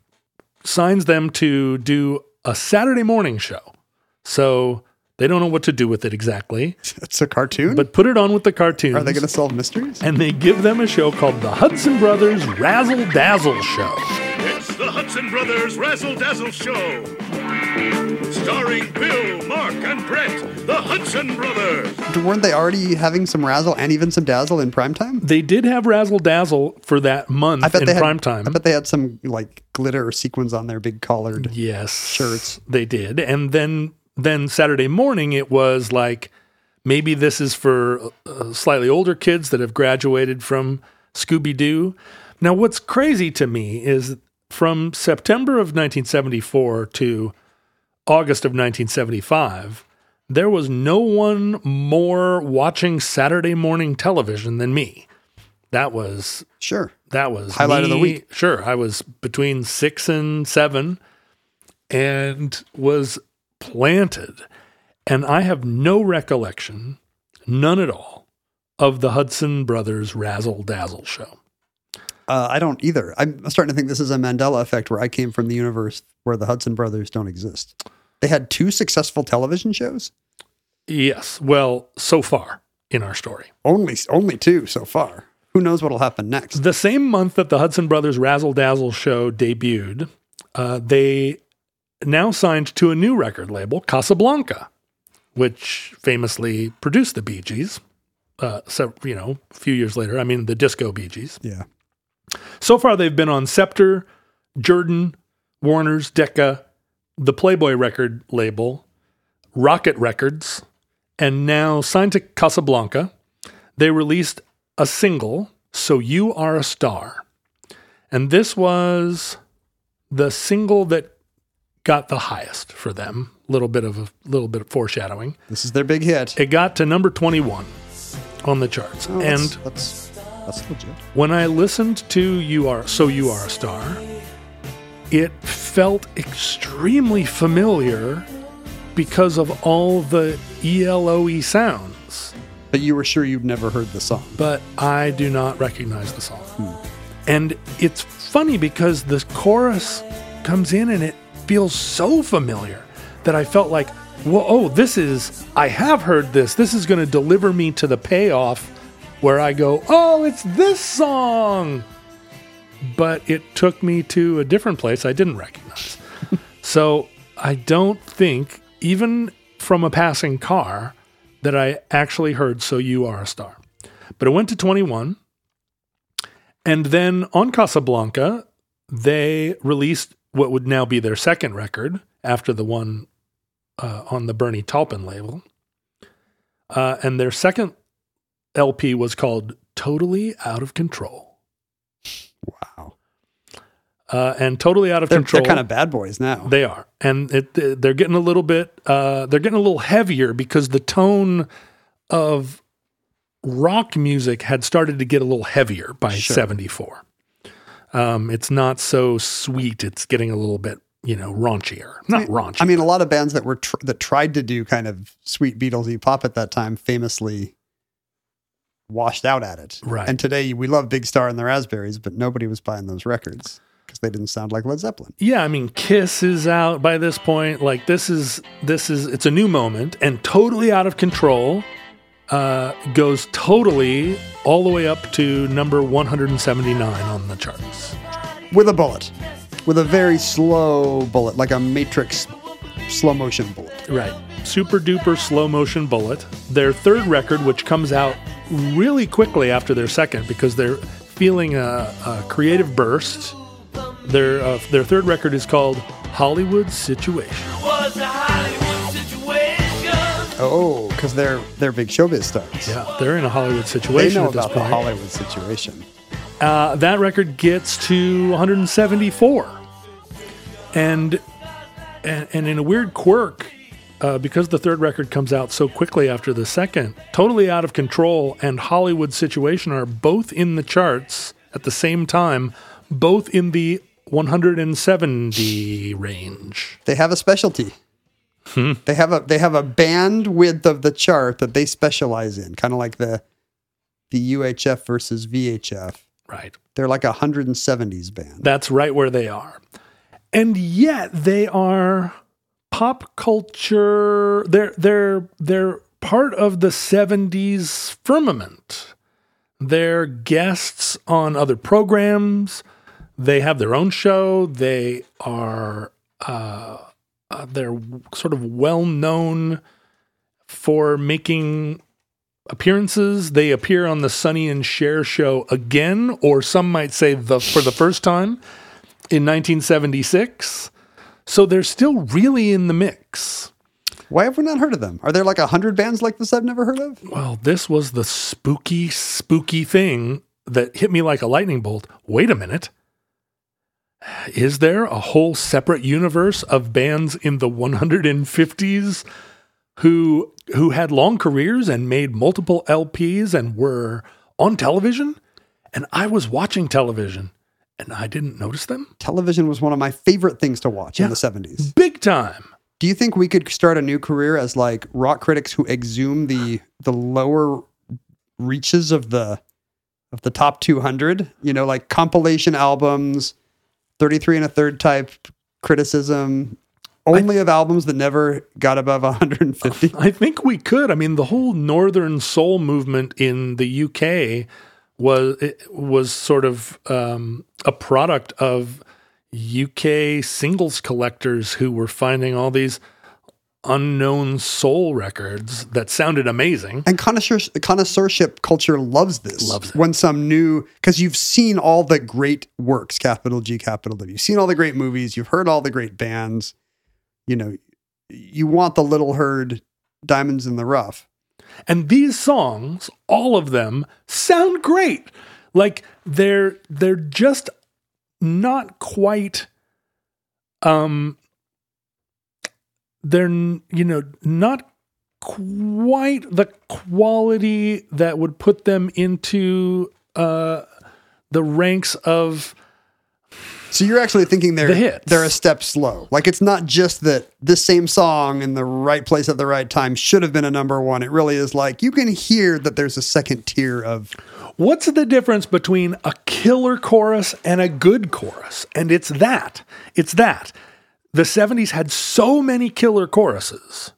signs them to do a Saturday morning show. So they don't know what to do with it exactly,
It's a cartoon?
but put it on with the cartoons
Are they going to solve mysteries?
and they give them a show called the Hudson Brothers Razzle Dazzle Show.
It's the Hudson Brothers Razzle Dazzle Show. Starring Bill, Mark, and Brett, the Hudson Brothers.
Weren't they already having some razzle and even some dazzle in prime time?
They did have Razzle Dazzle for that month
I bet
in
they had
prime.
I bet they had some like glitter or sequins on their big collared.
yes,
shirts.
They did, and then then Saturday morning it was like maybe this is for uh, slightly older kids that have graduated from Scooby Doo. Now, what's crazy to me is from September of 1974 to August of 1975, there was no one more watching Saturday morning television than me. That was
Sure.
that was
Highlight of the week.
Sure, I was between six and seven, and was planted, and I have no recollection, none at all, of the Hudson Brothers Razzle Dazzle show.
Uh, I don't either. I'm starting to think this is a Mandela effect where I came from the universe where the Hudson brothers don't exist. They had two successful television shows.
Yes, well, so far in our story.
Only only two so far. Who knows what'll happen next?
The same month that the Hudson Brothers Razzle Dazzle show debuted, uh, they now signed to a new record label, Casablanca, which famously produced the Bee Gees. Uh, so you know, a few years later, I mean the disco Bee Gees.
Yeah.
So far, they've been on Scepter, Jerden, Warner's, Decca, the Playboy record label, Rocket Records, and now signed to Casablanca. They released a single, So You Are a Star. And this was the single that got the highest for them. Little bit of a little bit of foreshadowing.
This is their big hit.
It got to number 21 on the charts.
Oh,
and
that's, that's that's legit.
when I listened to You Are So You Are a Star, it felt extremely familiar because of all the ELOE sounds,
But you were sure you'd never heard the song.
but I do not recognize the song. Hmm. And it's funny because the chorus comes in and it feels so familiar that I felt like, well, oh, this is, I have heard this. This is going to deliver me to the payoff where I go, oh, it's this song. But it took me to a different place I didn't recognize. so I don't think, even from a passing car, that I actually heard So You Are a Star. But it went to 21. And then on Casablanca, they released what would now be their second record after the one uh, on the Bernie Taupin label. Uh, and their second LP was called Totally Out of Control.
Wow.
Uh, and Totally Out of
They're,
Control.
they're kind of bad boys now.
They are, and it, they're getting a little bit. Uh, they're getting a little heavier because the tone of rock music had started to get a little heavier by '74. Um, it's not so sweet. It's getting a little bit, you know, raunchier. Not raunchy.
I mean, a lot of bands that were tr- that tried to do kind of sweet Beatlesy pop at that time famously washed out at it.
Right.
And today we love Big Star and the Raspberries, but nobody was buying those records because they didn't sound like Led Zeppelin.
yeah, I mean, Kiss is out by this point. Like this is this is it's a new moment and totally out of control. Uh, goes totally all the way up to number 179 on the charts.
With a bullet. With a very slow bullet, like a Matrix slow motion bullet.
Right. Super duper slow motion bullet. Their third record, which comes out really quickly after their second because they're feeling a, a creative burst. Their uh, their third record is called Hollywood Situation.
Was a Hollywood situation.
Oh, because they're they're big showbiz stars.
Yeah, they're in a Hollywood situation.
They
situation
know
at this
about the. Hollywood situation.
Uh, that record gets to 174, and and, and in a weird quirk, uh, because the third record comes out so quickly after the second, totally out of control and Hollywood Situation are both in the charts at the same time, both in the 170 range.
They have a specialty.
Hmm.
They have a they have a bandwidth of the chart that they specialize in, kind of like the the UHF versus VHF.
Right.
They're like a 170s band.
That's right where they are. And yet they are pop culture they're they're they're part of the 70s firmament. They're guests on other programs. They have their own show. They are uh, uh, they're sort of well known for making appearances. They appear on the Sonny and Cher show again, or some might say the for the first time in 1976. So they're still really in the mix.
Why have we not heard of them? Are there like a hundred bands like this I've never heard of?
Well, this was the spooky, spooky thing that hit me like a lightning bolt. Wait a minute. Is there a whole separate universe of bands in the 150s who who had long careers and made multiple LPs and were on television? And I was watching television and I didn't notice them?
Television was one of my favorite things to watch
Yeah.
in the 70s.
Big time.
Do you think we could start a new career as like rock critics who exhume the the lower reaches of the of the top 200? You know, like compilation albums, 33 and a third type criticism, only of albums that never got above 150.
I think we could. I mean, the whole Northern Soul movement in the UK was it was sort of um, a product of UK singles collectors who were finding all these unknown soul records that sounded amazing.
And connoisseur, connoisseurship culture loves this.
Loves it.
When some new, because you've seen all the great works, capital G, capital W. You've seen all the great movies. You've heard all the great bands. You know, you want the little herd diamonds in the rough.
And these songs, all of them, sound great. Like they're they're just not quite um they're you know not quite the quality that would put them into uh the ranks of
So you're actually thinking they're
The
they're a step slow. Like it's not just that this same song in the right place at the right time should have been a number one. It really is like you can hear that there's a second tier of
What's the difference between a killer chorus and a good chorus? And it's that. It's that. The 70s had so many killer choruses.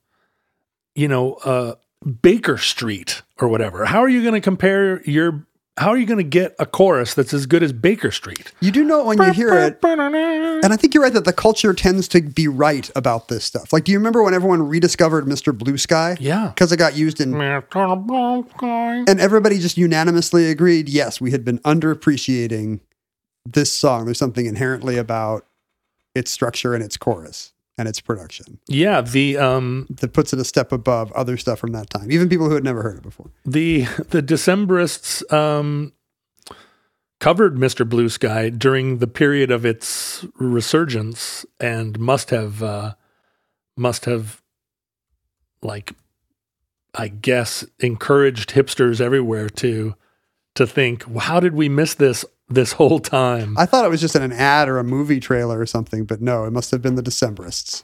You know, uh, Baker Street or whatever. How are you going to compare your how are you going to get a chorus that's as good as Baker Street?
you do know when you hear it. And I think you're right that the culture tends to be right about this stuff. Like, do you remember when everyone rediscovered Mr. Blue Sky?
Yeah.
Because it got used in and everybody just unanimously agreed yes we had been underappreciating this song there's something inherently about its structure and its chorus and its production
Yeah, the um
that puts it a step above other stuff from that time even people who had never heard it before
the the Decemberists um, covered Mr. Blue Sky during the period of its resurgence and must have uh, must have like I guess encouraged hipsters everywhere to to think, well, how did we miss this this whole time?
i thought it was just in an ad or a movie trailer or something but no it must have been the decemberists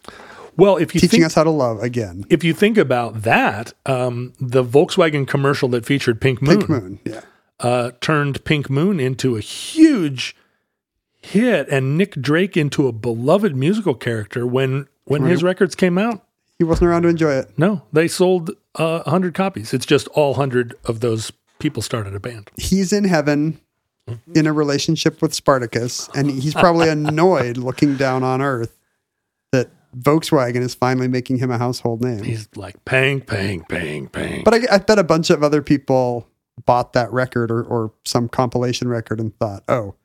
well, if you
teaching
think
us how to love again
if you think about that, um, the Volkswagen commercial that featured Pink Moon,
pink moon yeah
uh, turned Pink Moon into a huge hit and Nick Drake into a beloved musical character when when his records came out.
he wasn't around to enjoy it
No, they sold uh, 100 copies. It's just all 100 of those people started a band.
he's in heaven Mm-hmm. in a relationship with Spartacus, and he's probably annoyed looking down on Earth that Volkswagen is finally making him a household name.
He's like pang, pang, pang, pang.
But I, I bet a bunch of other people bought that record or, or some compilation record and thought, oh,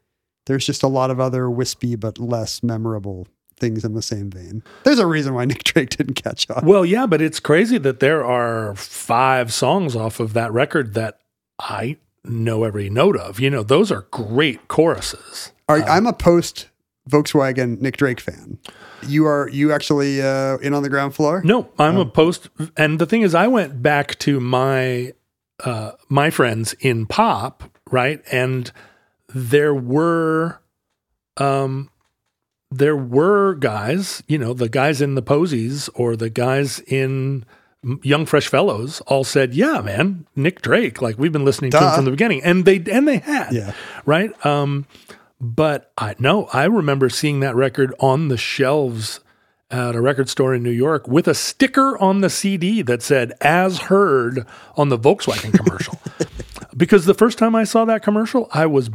there's just a lot of other wispy but less memorable things in the same vein. There's a reason why Nick Drake didn't catch on.
well, yeah, but it's crazy that there are five songs off of that record that I know every note of. You know, those are great choruses.
Are, I'm a post Volkswagen Nick Drake fan. You are you actually uh, in on the ground floor?
No, I'm a post, and the thing is, I went back to my uh, my friends in pop, right, and there were, um, there were guys, you know, the guys in the Posies or the guys in Young Fresh Fellows, all said, "Yeah, man, Nick Drake, like we've been listening to him from the beginning," and they and they had,
Yeah.
right. Um, but I no, I remember seeing that record on the shelves at a record store in New York with a sticker on the CD that said "as heard" on the Volkswagen commercial. because the first time I saw that commercial, I was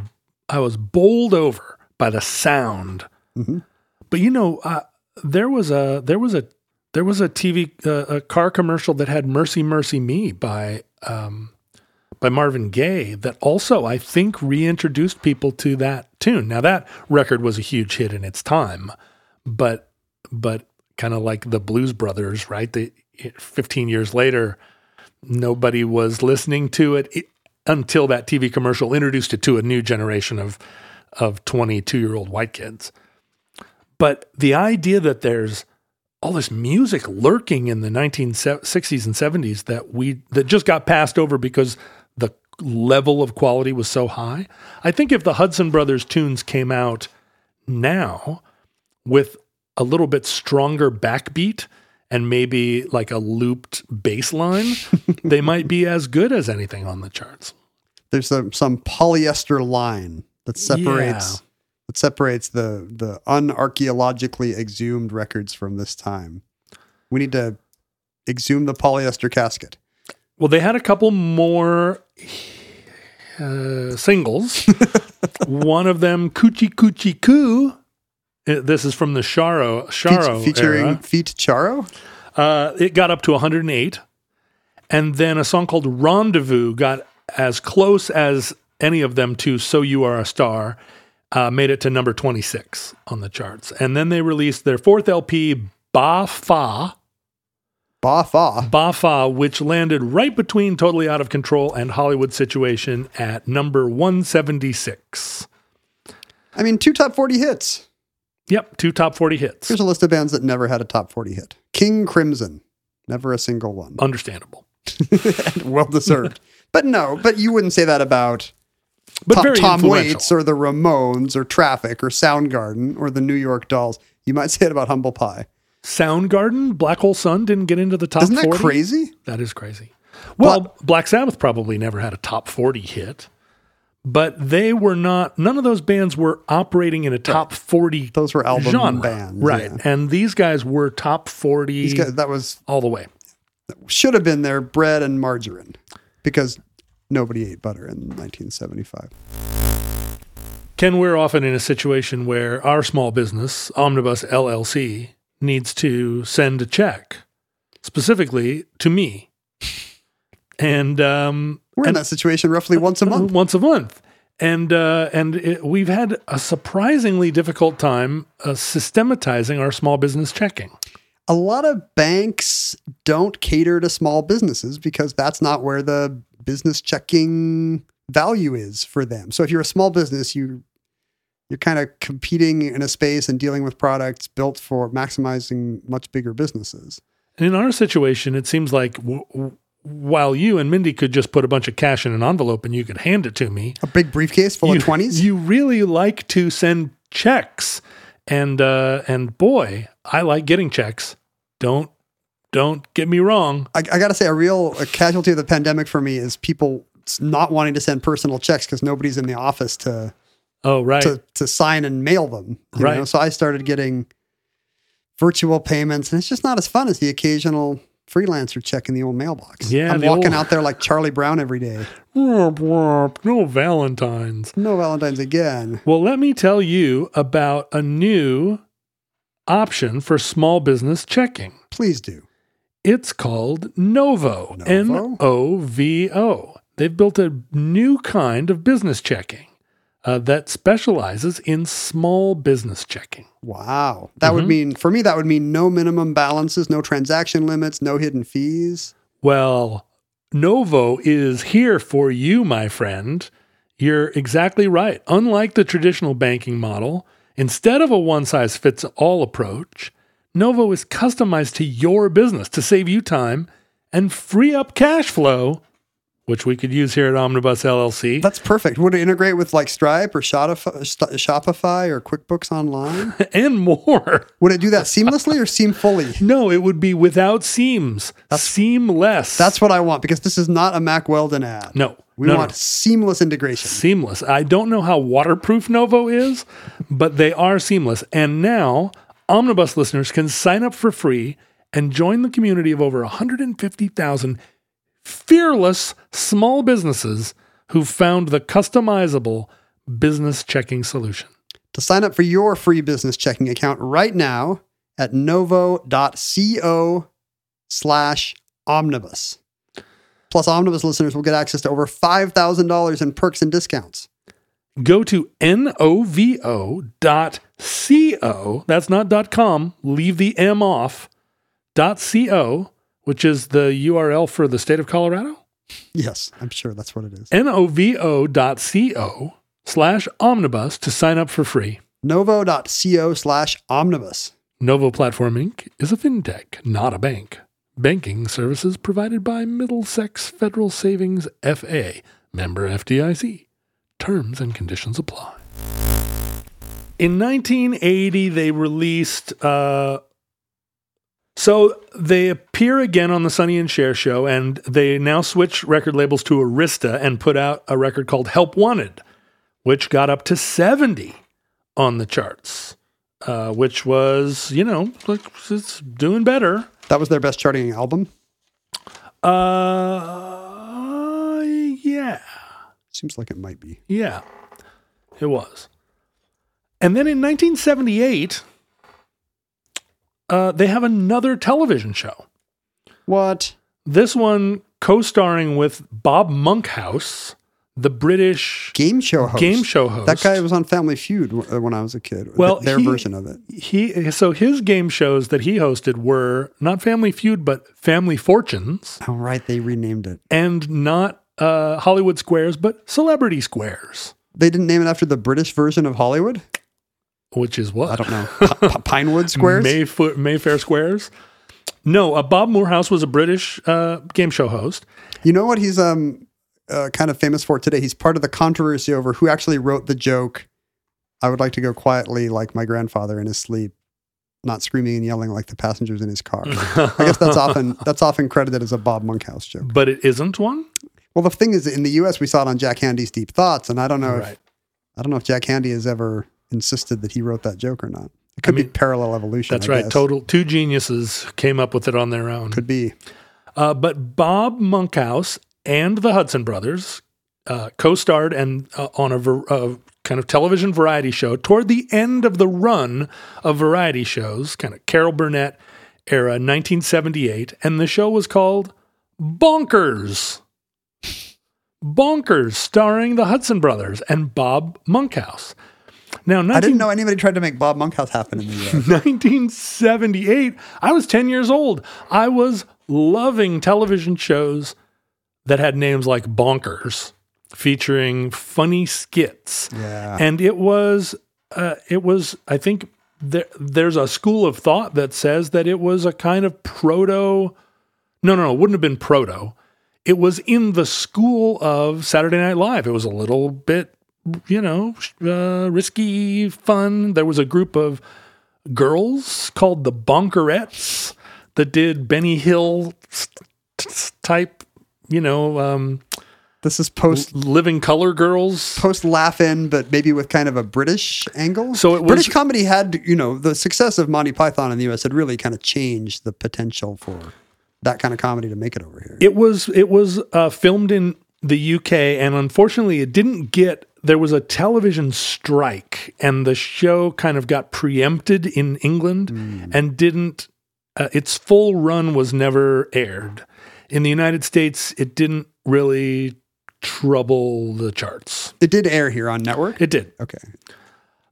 I was bowled over by the sound. But you know, uh, there was a there was a there was a TV uh, a car commercial that had "Mercy Mercy Me" by um, by Marvin Gaye that also I think reintroduced people to that tune. Now that record was a huge hit in its time, but but kind of like the Blues Brothers, right? They, 15 years later, nobody was listening to it, it until that TV commercial introduced it to a new generation of of 22 year old white kids. But the idea that there's all this music lurking in the 1960s and 70s that we that just got passed over because the level of quality was so high. I think if the Hudson Brothers tunes came out now with a little bit stronger backbeat and maybe like a looped bass line, they might be as good as anything on the charts.
There's some some polyester line that separates. That separates the the unarchaeologically exhumed records from this time. We need to exhume the polyester casket.
Well, they had a couple more uh, singles. One of them, Coochie Coochie Coo. Uh, This is from the Charo
Fe-
Sharo
featuring
era.
Feet Charo.
Uh, it got up to 108, and then a song called Rendezvous got as close as any of them to "So You Are a Star." Uh, made it to number 26 on the charts, and then they released their fourth LP, Ba Fa.
Ba fa.
Ba Fa, which landed right between Totally Out of Control and Hollywood Situation at number 176.
I mean, two top 40 hits.
Yep, two top 40 hits.
Here's a list of bands that never had a top 40 hit. King Crimson. Never a single one.
Understandable.
well deserved. but no, but you wouldn't say that about
but
Tom, Tom. Waits or the Ramones or Traffic or Soundgarden or the New York Dolls. You might say it about Humble Pie.
Soundgarden, Black Hole Sun didn't get into the top
Isn't that
40.
crazy?
That is crazy. Well, Black Sabbath probably never had a top 40 hit, but they were not, none of those bands were operating in a top 40
Those were album
genre.
bands,
Right.
yeah.
And these guys were top 40
guys, that was
all the way.
should have been their bread and margarine because nobody ate butter in 1975.
Ken, we're often in a situation where our small business, Omnibus LLC, needs to send a check specifically to me. And um,
We're in that situation roughly once a month.
once a month. And uh, and it, we've had a surprisingly difficult time uh, systematizing our small business checking.
A lot of banks don't cater to small businesses because that's not where the business checking value is for them. So if you're a small business, you you're kind of competing in a space and dealing with products built for maximizing much bigger businesses.
And in our situation, it seems like w- w- while you and Mindy could just put a bunch of cash in an envelope and you could hand it to me,
A big briefcase full
you,
of 20s.
you really like to send checks, and uh, and boy, I like getting checks. Don't don't get me wrong.
I, I got to say, a real a casualty of the pandemic for me is people not wanting to send personal checks because nobody's in the office to
Oh right,
to, to sign and mail them. you
Right.
know? So I started getting virtual payments, and it's just not as fun as the occasional freelancer check in the old mailbox.
Yeah,
I'm walking
old-
out there like Charlie Brown every day.
No Valentines.
No Valentine's again.
Well, let me tell you about a new option for small business checking.
Please do.
It's called Novo.
Novo?
N O V O. They've built a new kind of business checking uh, that specializes in small business checking.
Wow. That
Mm-hmm.
would mean, for me, that would mean no minimum balances, no transaction limits, no hidden fees.
Well, Novo is here for you, my friend. You're exactly right. Unlike the traditional banking model, instead of a one size fits all approach, Novo is customized to your business to save you time and free up cash flow, which we could use here at Omnibus LLC.
That's perfect. Would it integrate with like Stripe or Shopify, or QuickBooks Online?
and more.
Would it do that seamlessly or seam fully?
No, it would be without seams, That's, seamless.
That's what I want because this is not a Mack Weldon ad.
no,
We
no, no.
want seamless integration.
seamless. I don't know how waterproof Novo is, but they are seamless. And now Omnibus listeners can sign up for free and join the community of over 150,000 fearless small businesses who found the customizable business checking solution.
To sign up for your free business checking account right now at novo.co slash omnibus. Plus, Omnibus listeners will get access to over $5,000 in perks and discounts.
Go to novo.co. That's not dot .com. Leave the M off. Dot .co, which is the URL for the state of Colorado.
Yes, I'm sure that's what it is.
novo.co slash omnibus to sign up for free.
novo.co slash omnibus.
Novo Platform Inc. is a fintech, not a bank. Banking services provided by Middlesex Federal Savings FA, member FDIC. Terms and conditions apply. In 1980, they released. Uh, so they appear again on the Sonny and Cher show, and they now switch record labels to Arista and put out a record called Help Wanted, which got up to 70 on the charts, uh, which was, you know, it's doing better.
That was their best charting album.
Uh,
Seems like it might be.
yeah, it was. And then in 1978, uh, they have another television show.
What?
This one co-starring with Bob Monkhouse, the British
Game show host.
game show host.
That guy was on Family Feud uh, when I was a kid.
Well,
their
he-
version of it.
he so his game shows that he hosted were not Family Feud but Family Fortunes
Oh, right. They renamed it.
and not uh, Hollywood Squares but Celebrity Squares,
They didn't name it after the British version of Hollywood?
which is what
I don't know. P- P- Pinewood Squares?
Mayf- Mayfair Squares. No, uh, Bob Monkhouse was a British uh, game show host.
You know what he's um uh, kind of famous for today. He's part of the controversy over who actually wrote the joke. I would like to go quietly like my grandfather in his sleep, not screaming and yelling like the passengers in his car. I guess that's often that's often credited as a Bob Monkhouse joke.
But it isn't one?
Well, the thing is, in the U.S., we saw it on Jack Handey's Deep Thoughts, and I don't know.
Right.
If, I don't know if Jack Handy has ever insisted that he wrote that joke or not. It could
mean,
be parallel evolution.
That's
I
right.
guess.
Total two geniuses came up with it on their own.
Could be.
Uh, but Bob Monkhouse and the Hudson brothers uh, co-starred and uh, on a ver- uh, kind of television variety show toward the end of the run of variety shows, kind of Carol Burnett era, 1978, and the show was called Bonkers. Bonkers, starring the Hudson brothers and Bob Monkhouse. Now, 19-
I didn't know anybody tried to make Bob Monkhouse happen in the U.S.
1978. I was 10 years old. I was loving television shows that had names like Bonkers, featuring funny skits.
Yeah.
And it was, uh, it was, I think there, there's a school of thought that says that it was a kind of proto, no, no, no, it wouldn't have been proto. It was in the school of Saturday Night Live. It was a little bit, you know, uh, risky, fun. There was a group of girls called the Bonkerettes that did Benny Hill type, you know, um,
This is post
living color girls.
post laugh in, but maybe with kind of a British angle.
So it was-
British comedy had, you know, the success of Monty Python in the U.S. had really kind of changed the potential for that kind of comedy to make it over here.
It was it was uh, filmed in the UK, and unfortunately, it didn't get. There was a television strike, and the show kind of got preempted in England, and didn't. Uh, its full run was never aired. In the United States, it didn't really trouble the charts.
It did air here on network.
It did.
okay.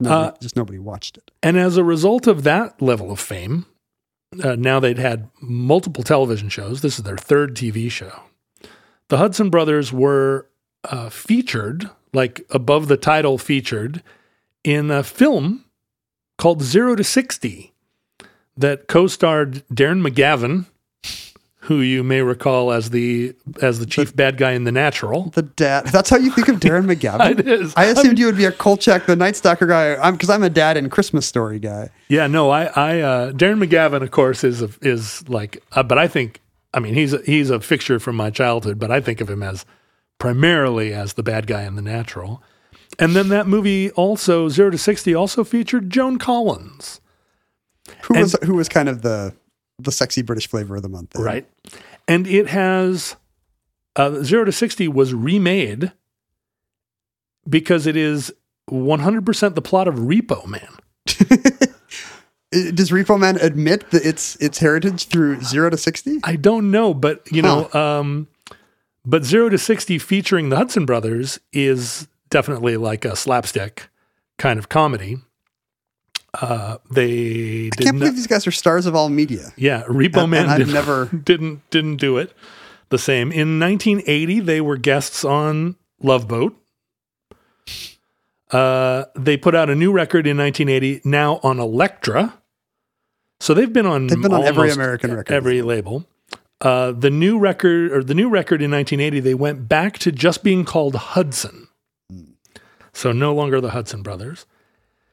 Uh,
just nobody watched it.
And as a result of that level of fame, uh, now they'd had multiple television shows. This is their third TV show. The Hudson brothers were uh, featured, like above the title featured, in a film called Zero to 60 that co starred Darren McGavin, who you may recall as the as the chief bad guy in The Natural.
The dad. That's how you think of Darren McGavin.
It is.
I assumed you would be a Kolchak, the Night Stalker guy. I'm because I'm a dad and Christmas Story guy.
Yeah, no, I, I, uh, Darren McGavin, of course, is a, is like, uh, but I think, I mean, he's a, he's a fixture from my childhood, but I think of him as primarily as the bad guy in The Natural. And then that movie also Zero to Sixty also featured Joan Collins,
Who
And-
was who was kind of the the sexy British flavor of the month. there.
right? And it has uh, Zero to Sixty was remade because it is one hundred percent the plot of Repo Man.
Does Repo Man admit that its its heritage through zero to sixty?
I don't know, but you know, um, but Zero to Sixty featuring the Hudson Brothers is definitely like a slapstick kind of comedy. Uh, they
I can't believe these guys are stars of all media.
yeah, Repo
And-
Man
and I've
did,
never-
didn't didn't do it the same. In 1980, they were guests on Love Boat. Uh, they put out a new record in 1980, now on Elektra. So they've been on
They've been on every American record.
every label. Uh, the new record or the new record in 1980, they went back to just being called Hudson. So no longer the Hudson Brothers.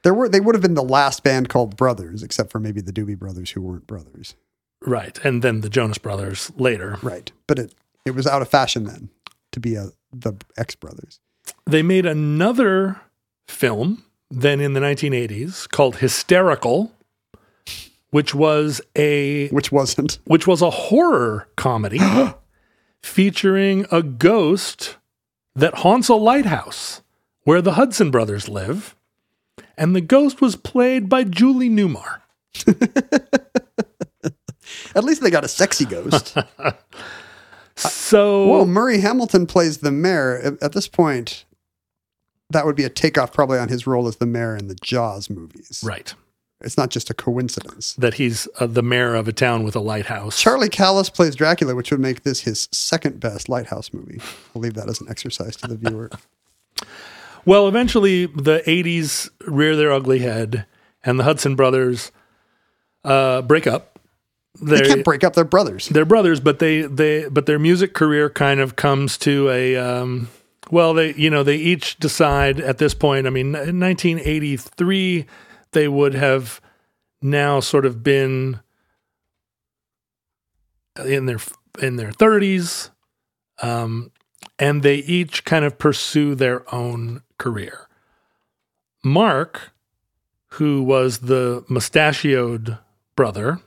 There were they would have been the last band called Brothers, except for maybe the Doobie Brothers who weren't brothers.
Right. And then the Jonas Brothers later.
Right. But it it was out of fashion then to be a the ex brothers.
They made another film then in the 1980s called Hysterical, which was a
Which wasn't.
which was a horror comedy featuring a ghost that haunts a lighthouse where the Hudson brothers live. And the ghost was played by Julie Newmar.
At least they got a sexy ghost.
So
Whoa, Murray Hamilton plays the mayor. At, at this point, that would be a takeoff probably on his role as the mayor in the Jaws movies.
right,
It's not just a coincidence.
that he's uh, the mayor of a town with a lighthouse.
Charlie Callas plays Dracula, which would make this his second best lighthouse movie. I'll leave that as an exercise to the viewer.
Well, eventually the 80s rear their ugly head and the Hudson brothers uh, break up.
They can't break up their brothers.
they're brothers, but they they but their music career kind of comes to a um, well, they you know they each decide at this point. I mean, in 1983, they would have now sort of been in their in their 30s, um, and they each kind of pursue their own career. Mark, who was the mustachioed brother,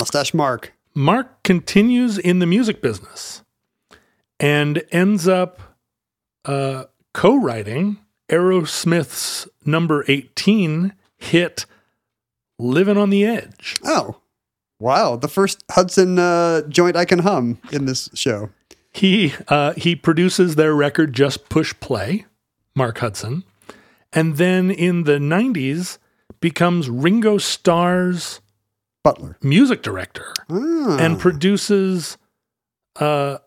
Mustache Mark.
Mark continues in the music business and ends up uh, co writing Aerosmith's number 18 hit, Living on the Edge.
Oh, wow. The first Hudson uh, joint I can hum in this show.
He, uh, he produces their record Just Push Play, Mark Hudson, and then in the 90s becomes Ringo Starr's
Butler.
music director.
Ah.
and produces uh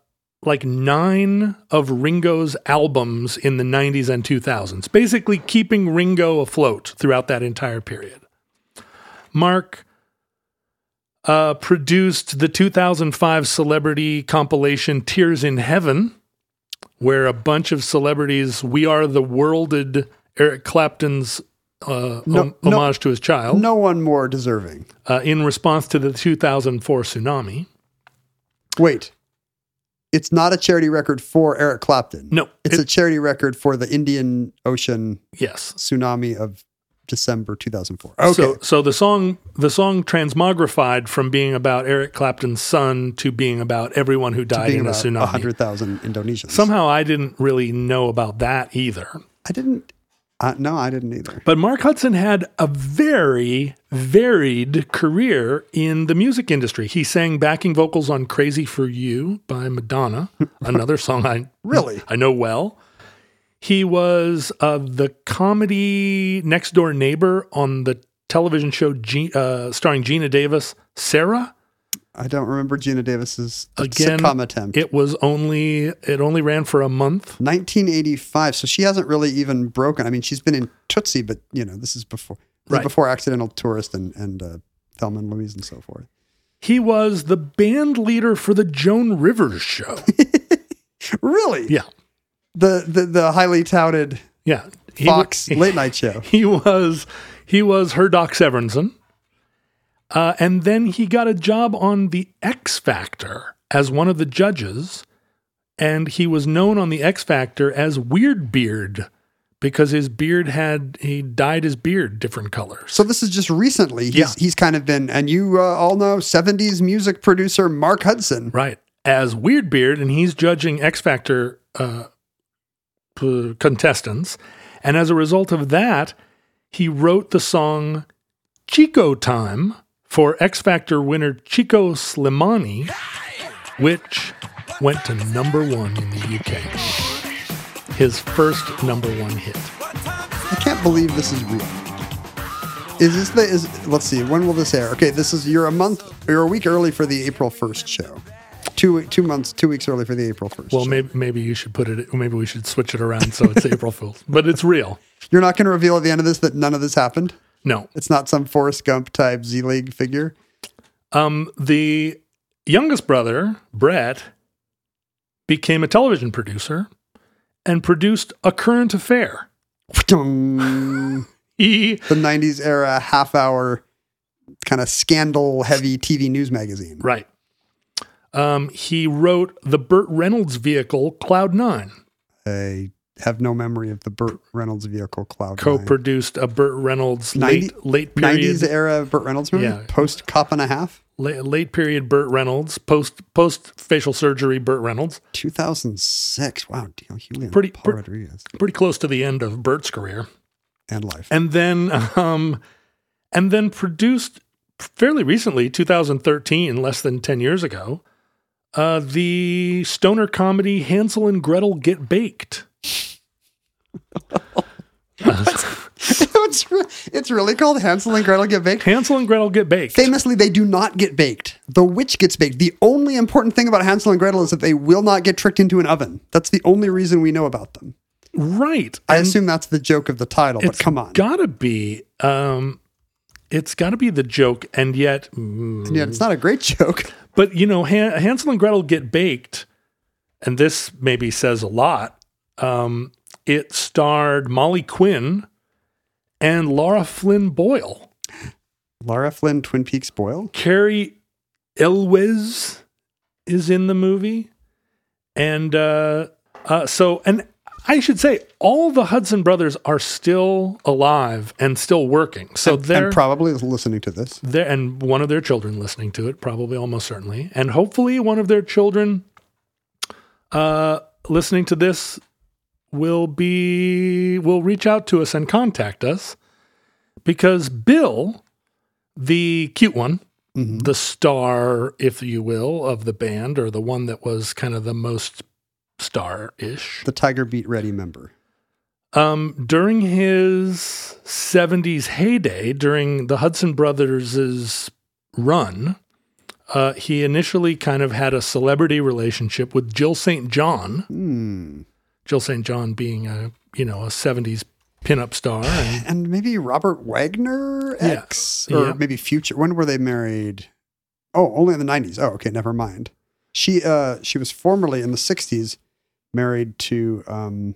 like nine of Ringo's albums in the 90s and 2000s, basically keeping Ringo afloat throughout that entire period. Mark uh, produced the 2005 celebrity compilation Tears in Heaven, where a bunch of celebrities, We Are the Worlded Eric Clapton's uh,
No-
hom-
no-
homage to his child
no one more deserving.
uh, in response to the 2004 tsunami.
Wait. It's not a charity record for Eric Clapton.
No,
It's
it-
a charity record for the Indian Ocean
Yes.
tsunami of December 2004. Okay.
So, so the song the song transmogrified from being about Eric Clapton's son to being about everyone who died in a tsunami.
100,000 Indonesians.
Somehow, I didn't really know about that either.
I didn't. Uh, no, I didn't either.
But Mark Hudson had a very varied career in the music industry. He sang backing vocals on "Crazy for You" by Madonna, another song I
Really?
I know well. He was uh, the comedy next door neighbor on the television show Ge- uh, starring Geena Davis, Sara.
I don't remember Geena Davis's
Again,
sitcom attempt.
It was only it only ran for a month.
1985. So she hasn't really even broken. I mean, she's been in Tootsie, but you know, this is before this is before Accidental Tourist and and uh, Thelma and Louise and so forth.
He was the band leader for the Joan Rivers show.
Really?
yeah,
The the the highly touted
yeah.
Fox late night show.
He was he was her Doc Severinsen, uh, and then he got a job on the X Factor as one of the judges, and he was known on the X Factor as Weird Beard because his beard had he dyed his beard different colors.
So this is just recently. He's
Yeah.
he's kind of been, and you uh, all know 70s music producer Mark Hudson.
Right. As Weird Beard, and he's judging X Factor uh, contestants. And as a result of that, he wrote the song Chico Time for X Factor winner Chico Slimani, which went to number one in the UK. His first number one hit.
I can't believe this is real. Is this the is let's see, when will this air? Okay, this is you're a month you're a week early for the April 1st show. Two two months, two weeks early for the April 1st.
Well,
show.
maybe maybe you should put it. Maybe we should switch it around so it's April Fool's, but it's real.
You're not going to reveal at the end of this that none of this happened?
No,
It's not some Forrest Gump type Zelig figure.
Um, the youngest brother, Brett, became a television producer and produced A Current Affair. He,
the 90s era half hour kind of scandal heavy TV news magazine.
right. Um, he wrote the Burt Reynolds vehicle Cloud Nine,
I have no memory of the Burt Reynolds vehicle Cloud.
co
Nine.
produced a Burt Reynolds
90
late, late period,
90s era Burt Reynolds movie?
Yeah.
Post cop and a half?
late, late period Burt Reynolds, post, post facial surgery Burt Reynolds,
2006. Wow. D.L. Hughley
Pretty-
Paul
pretty-
Rodriguez.
pretty close to the end of Burt's career.
And life.
and then um and then produced fairly recently 2013 less than 10 years ago uh the stoner comedy hansel and gretel get baked
it's, it's really called Hansel and Gretel Get Baked.
hansel and gretel get baked
Famously, they do not get baked. The witch gets baked. The only important thing about Hansel and Gretel is that they will not get tricked into an oven. That's the only reason we know about them.
right
I
And
assume that's the joke of the title, but come on.
gotta be um it's got to be the joke, and yet, mm,
yet it's not a great joke.
but you know, Han- Hansel and Gretel get baked, and this maybe says a lot. Um, it starred Molly Quinn and Lara Flynn Boyle.
Lara Flynn, Twin Peaks Boyle.
Cary Elwes is in the movie, and uh, uh, so and I should say all the Hudson brothers are still alive and still working. So they're
and probably listening to this.
there and one of their children listening to it probably almost certainly and hopefully one of their children uh listening to this will be will reach out to us and contact us because bill the cute one the star if you will of the band or the one that was kind of the most star-ish
The Tiger Beat Ready member.
um, during his 70s heyday, during the Hudson Brothers' run, uh, he initially kind of had a celebrity relationship with Jill St. John.
Hmm.
Jill St. John being a, you know, a 70s pinup star. And
And maybe Robert Wagner
Yeah.
X or
Yeah.
maybe Future. When were they married? Oh, only in the 90s. Oh, okay, never mind. She uh she was formerly in the 60s married to um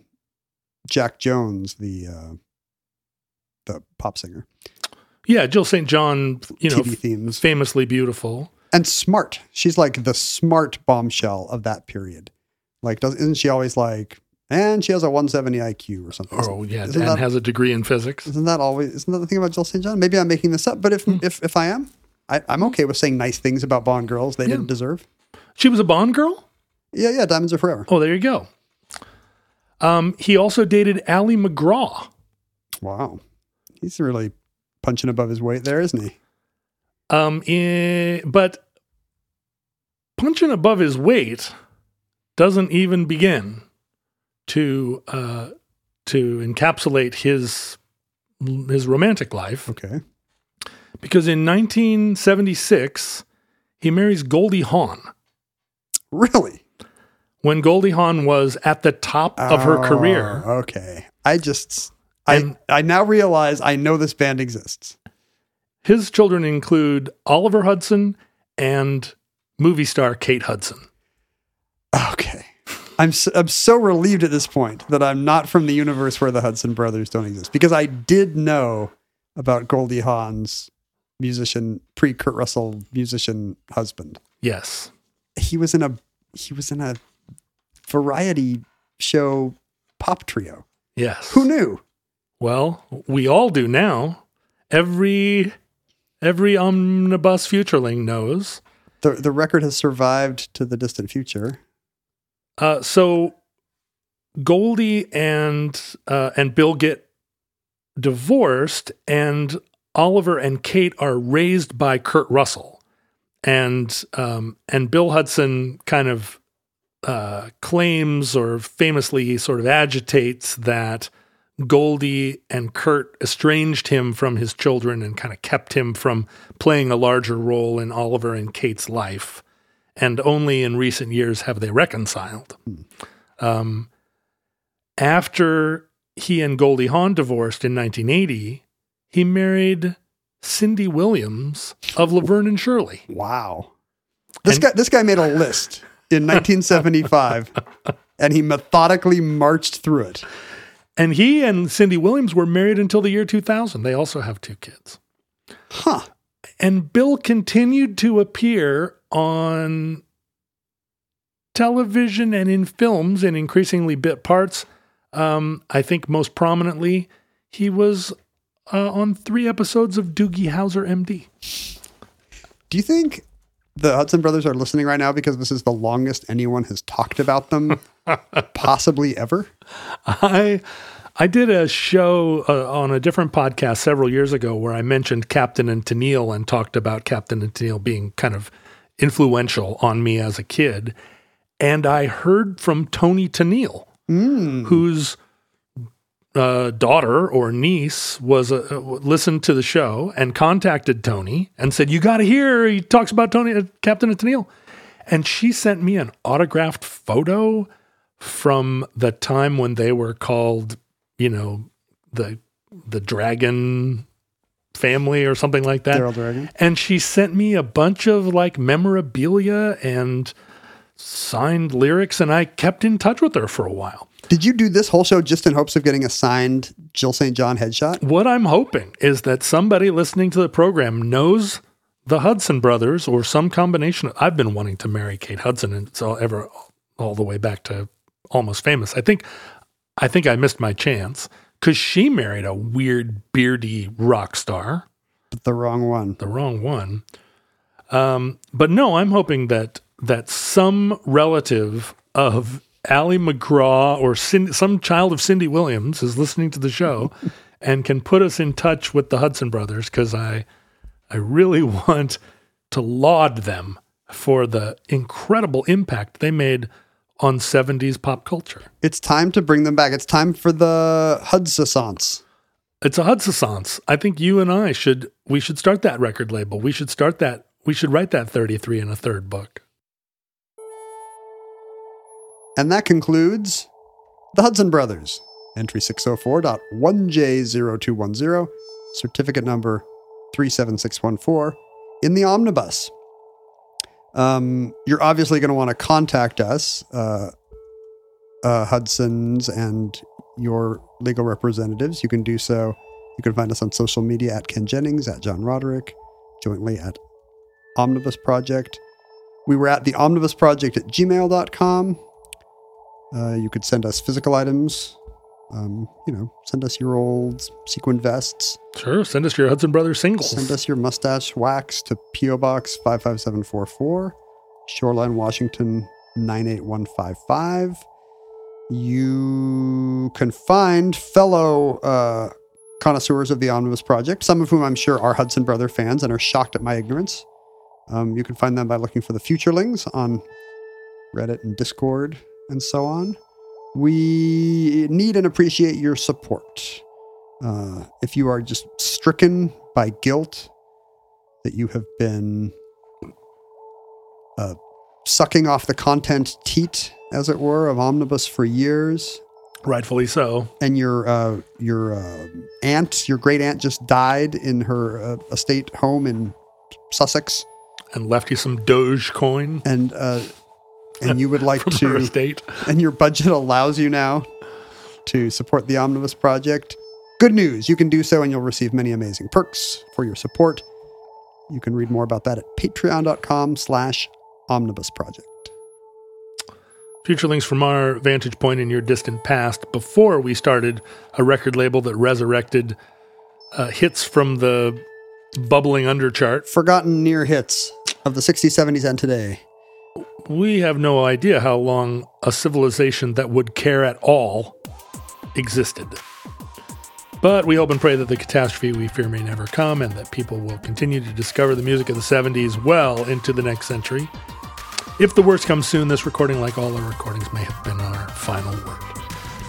Jack Jones, the uh the pop singer.
yeah, Jill St. John, you know,
TV themes.
famously beautiful.
And smart. She's like the smart bombshell of that period. Like does isn't she always like and she has a 170 IQ or something.
Oh, yeah,
Isn't
and
that-
has a degree in physics.
Isn't that always? Isn't that the thing about Jill St. John? Maybe I'm making this up, but if if if I am, I, I'm okay with saying nice things about Bond girls they didn't deserve.
She was a Bond girl?
Yeah, yeah, diamonds are forever.
Oh, there you go. Um, he also dated Ali MacGraw.
Wow, he's really punching above his weight there, isn't he?
Um, eh, but punching above his weight doesn't even begin to uh, to encapsulate his his romantic life
Okay.
because in 1976 he marries Goldie Hawn
Really?
When Goldie Hawn was at the top of her
Oh,
career.
Okay. I just
And-
I I now realize I know this band exists.
His children include Oliver Hudson and movie star Kate Hudson.
Okay. I'm so, I'm so relieved at this point that I'm not from the universe where the Hudson brothers don't exist because I did know about Goldie Hawn's musician pre Kurt Russell musician husband.
Yes.
He was in a he was in a variety show pop trio.
Yes.
Who knew?
Well, we all do now. Every every omnibus futureling knows.
The the record has survived to the distant future.
Uh, so Goldie and uh, and Bill get divorced, and Oliver and Kate are raised by Kurt Russell, and um, and Bill Hudson kind of uh, claims or famously sort of agitates that Goldie and Kurt estranged him from his children and kind of kept him from playing a larger role in Oliver and Kate's life. And only in recent years have they reconciled. Um, after he and Goldie Hawn divorced in 1980, he married Cindy Williams of Laverne and Shirley.
Wow. This
And-
guy this guy made a list in 1975 and he methodically marched through it.
And he and Cindy Williams were married until the year 2000. They also have two kids.
Huh.
And Bill continued to appear on television and in films in increasingly bit parts. Um, I think most prominently, he was uh, on three episodes of Doogie Howser MD.
Do you think the Hudson brothers are listening right now because this is the longest anyone has talked about them possibly ever?
I I did a show uh, on a different podcast several years ago where I mentioned Captain and Tennille and talked about Captain and Tennille being kind of influential on me as a kid. And I heard from Toni Tennille, whose uh, daughter or niece was uh, listened to the show and contacted Toni and said, "You got to hear. He talks about Toni, uh, Captain Tennille." And she sent me an autographed photo from the time when they were called, you know, the the Dragon family or something like that.
Daryl Dragon.
And she sent me a bunch of like memorabilia and signed lyrics, and I kept in touch with her for a while.
Did you do this whole show just in hopes of getting a signed Jill St. John headshot?
What I'm hoping is that somebody listening to the program knows the Hudson brothers or some combination. Of, I've been wanting to marry Kate Hudson, and it's all ever all the way back to Almost Famous. I think, I think I missed my chance because she married a weird beardy rock star,
But the wrong one.
the wrong one. Um, but no, I'm hoping that that some relative of Ali MacGraw or Cindy, some child of Cindy Williams is listening to the show and can put us in touch with the Hudson brothers because I I really want to laud them for the incredible impact they made on 70s pop culture.
It's time to bring them back. It's time for the Hudsessance.
It's a Hudsessance. I think you and I should we should start that record label. We should start that we should write that 33 and a third book.
And that concludes the Hudson Brothers. Entry 604.1J0210, certificate number 37614 in the omnibus. Um, you're obviously going to want to contact us, uh, uh, Hudson's and your legal representatives. You can do so. You can find us on social media at Ken Jennings, at John Roderick, jointly at Omnibus Project. We were at the Omnibus Project at gmail.com. Uh, you could send us physical items. Um, you know, send us your old sequin vests.
Sure, send us your Hudson Brothers singles.
Send us your mustache wax to P.O. Box 55744, Shoreline, Washington 98155. You can find fellow uh, connoisseurs of the Omnibus Project, some of whom I'm sure are Hudson Brother fans and are shocked at my ignorance. Um, you can find them by looking for the Futurelings on Reddit and Discord and so on. We need and appreciate your support. Uh, if you are just stricken by guilt that you have been uh, sucking off the content teat, as it were, of Omnibus for years,
Rightfully so.
and your uh, your uh, aunt, your great aunt, just died in her uh, estate home in Sussex,
And left you some Dogecoin
and uh, and you would like to
estate.
and your budget allows you now to support the Omnibus Project, good news, you can do so and you'll receive many amazing perks for your support. You can read more about that at patreon.com slash omnibus project.
Futurelings from our vantage point in your distant past before we started a record label that resurrected uh, hits from the bubbling under chart.
Forgotten near hits of the 60s, 70s, and today.
We have no idea how long a civilization that would care at all existed. But we hope and pray that the catastrophe we fear may never come and that people will continue to discover the music of the 70s well into the next century. If the worst comes soon, this recording, like all our recordings, may have been our final word.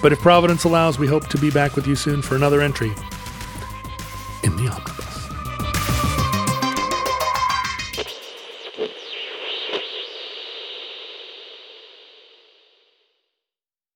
But if Providence allows, we hope to be back with you soon for another entry in the Omnibus.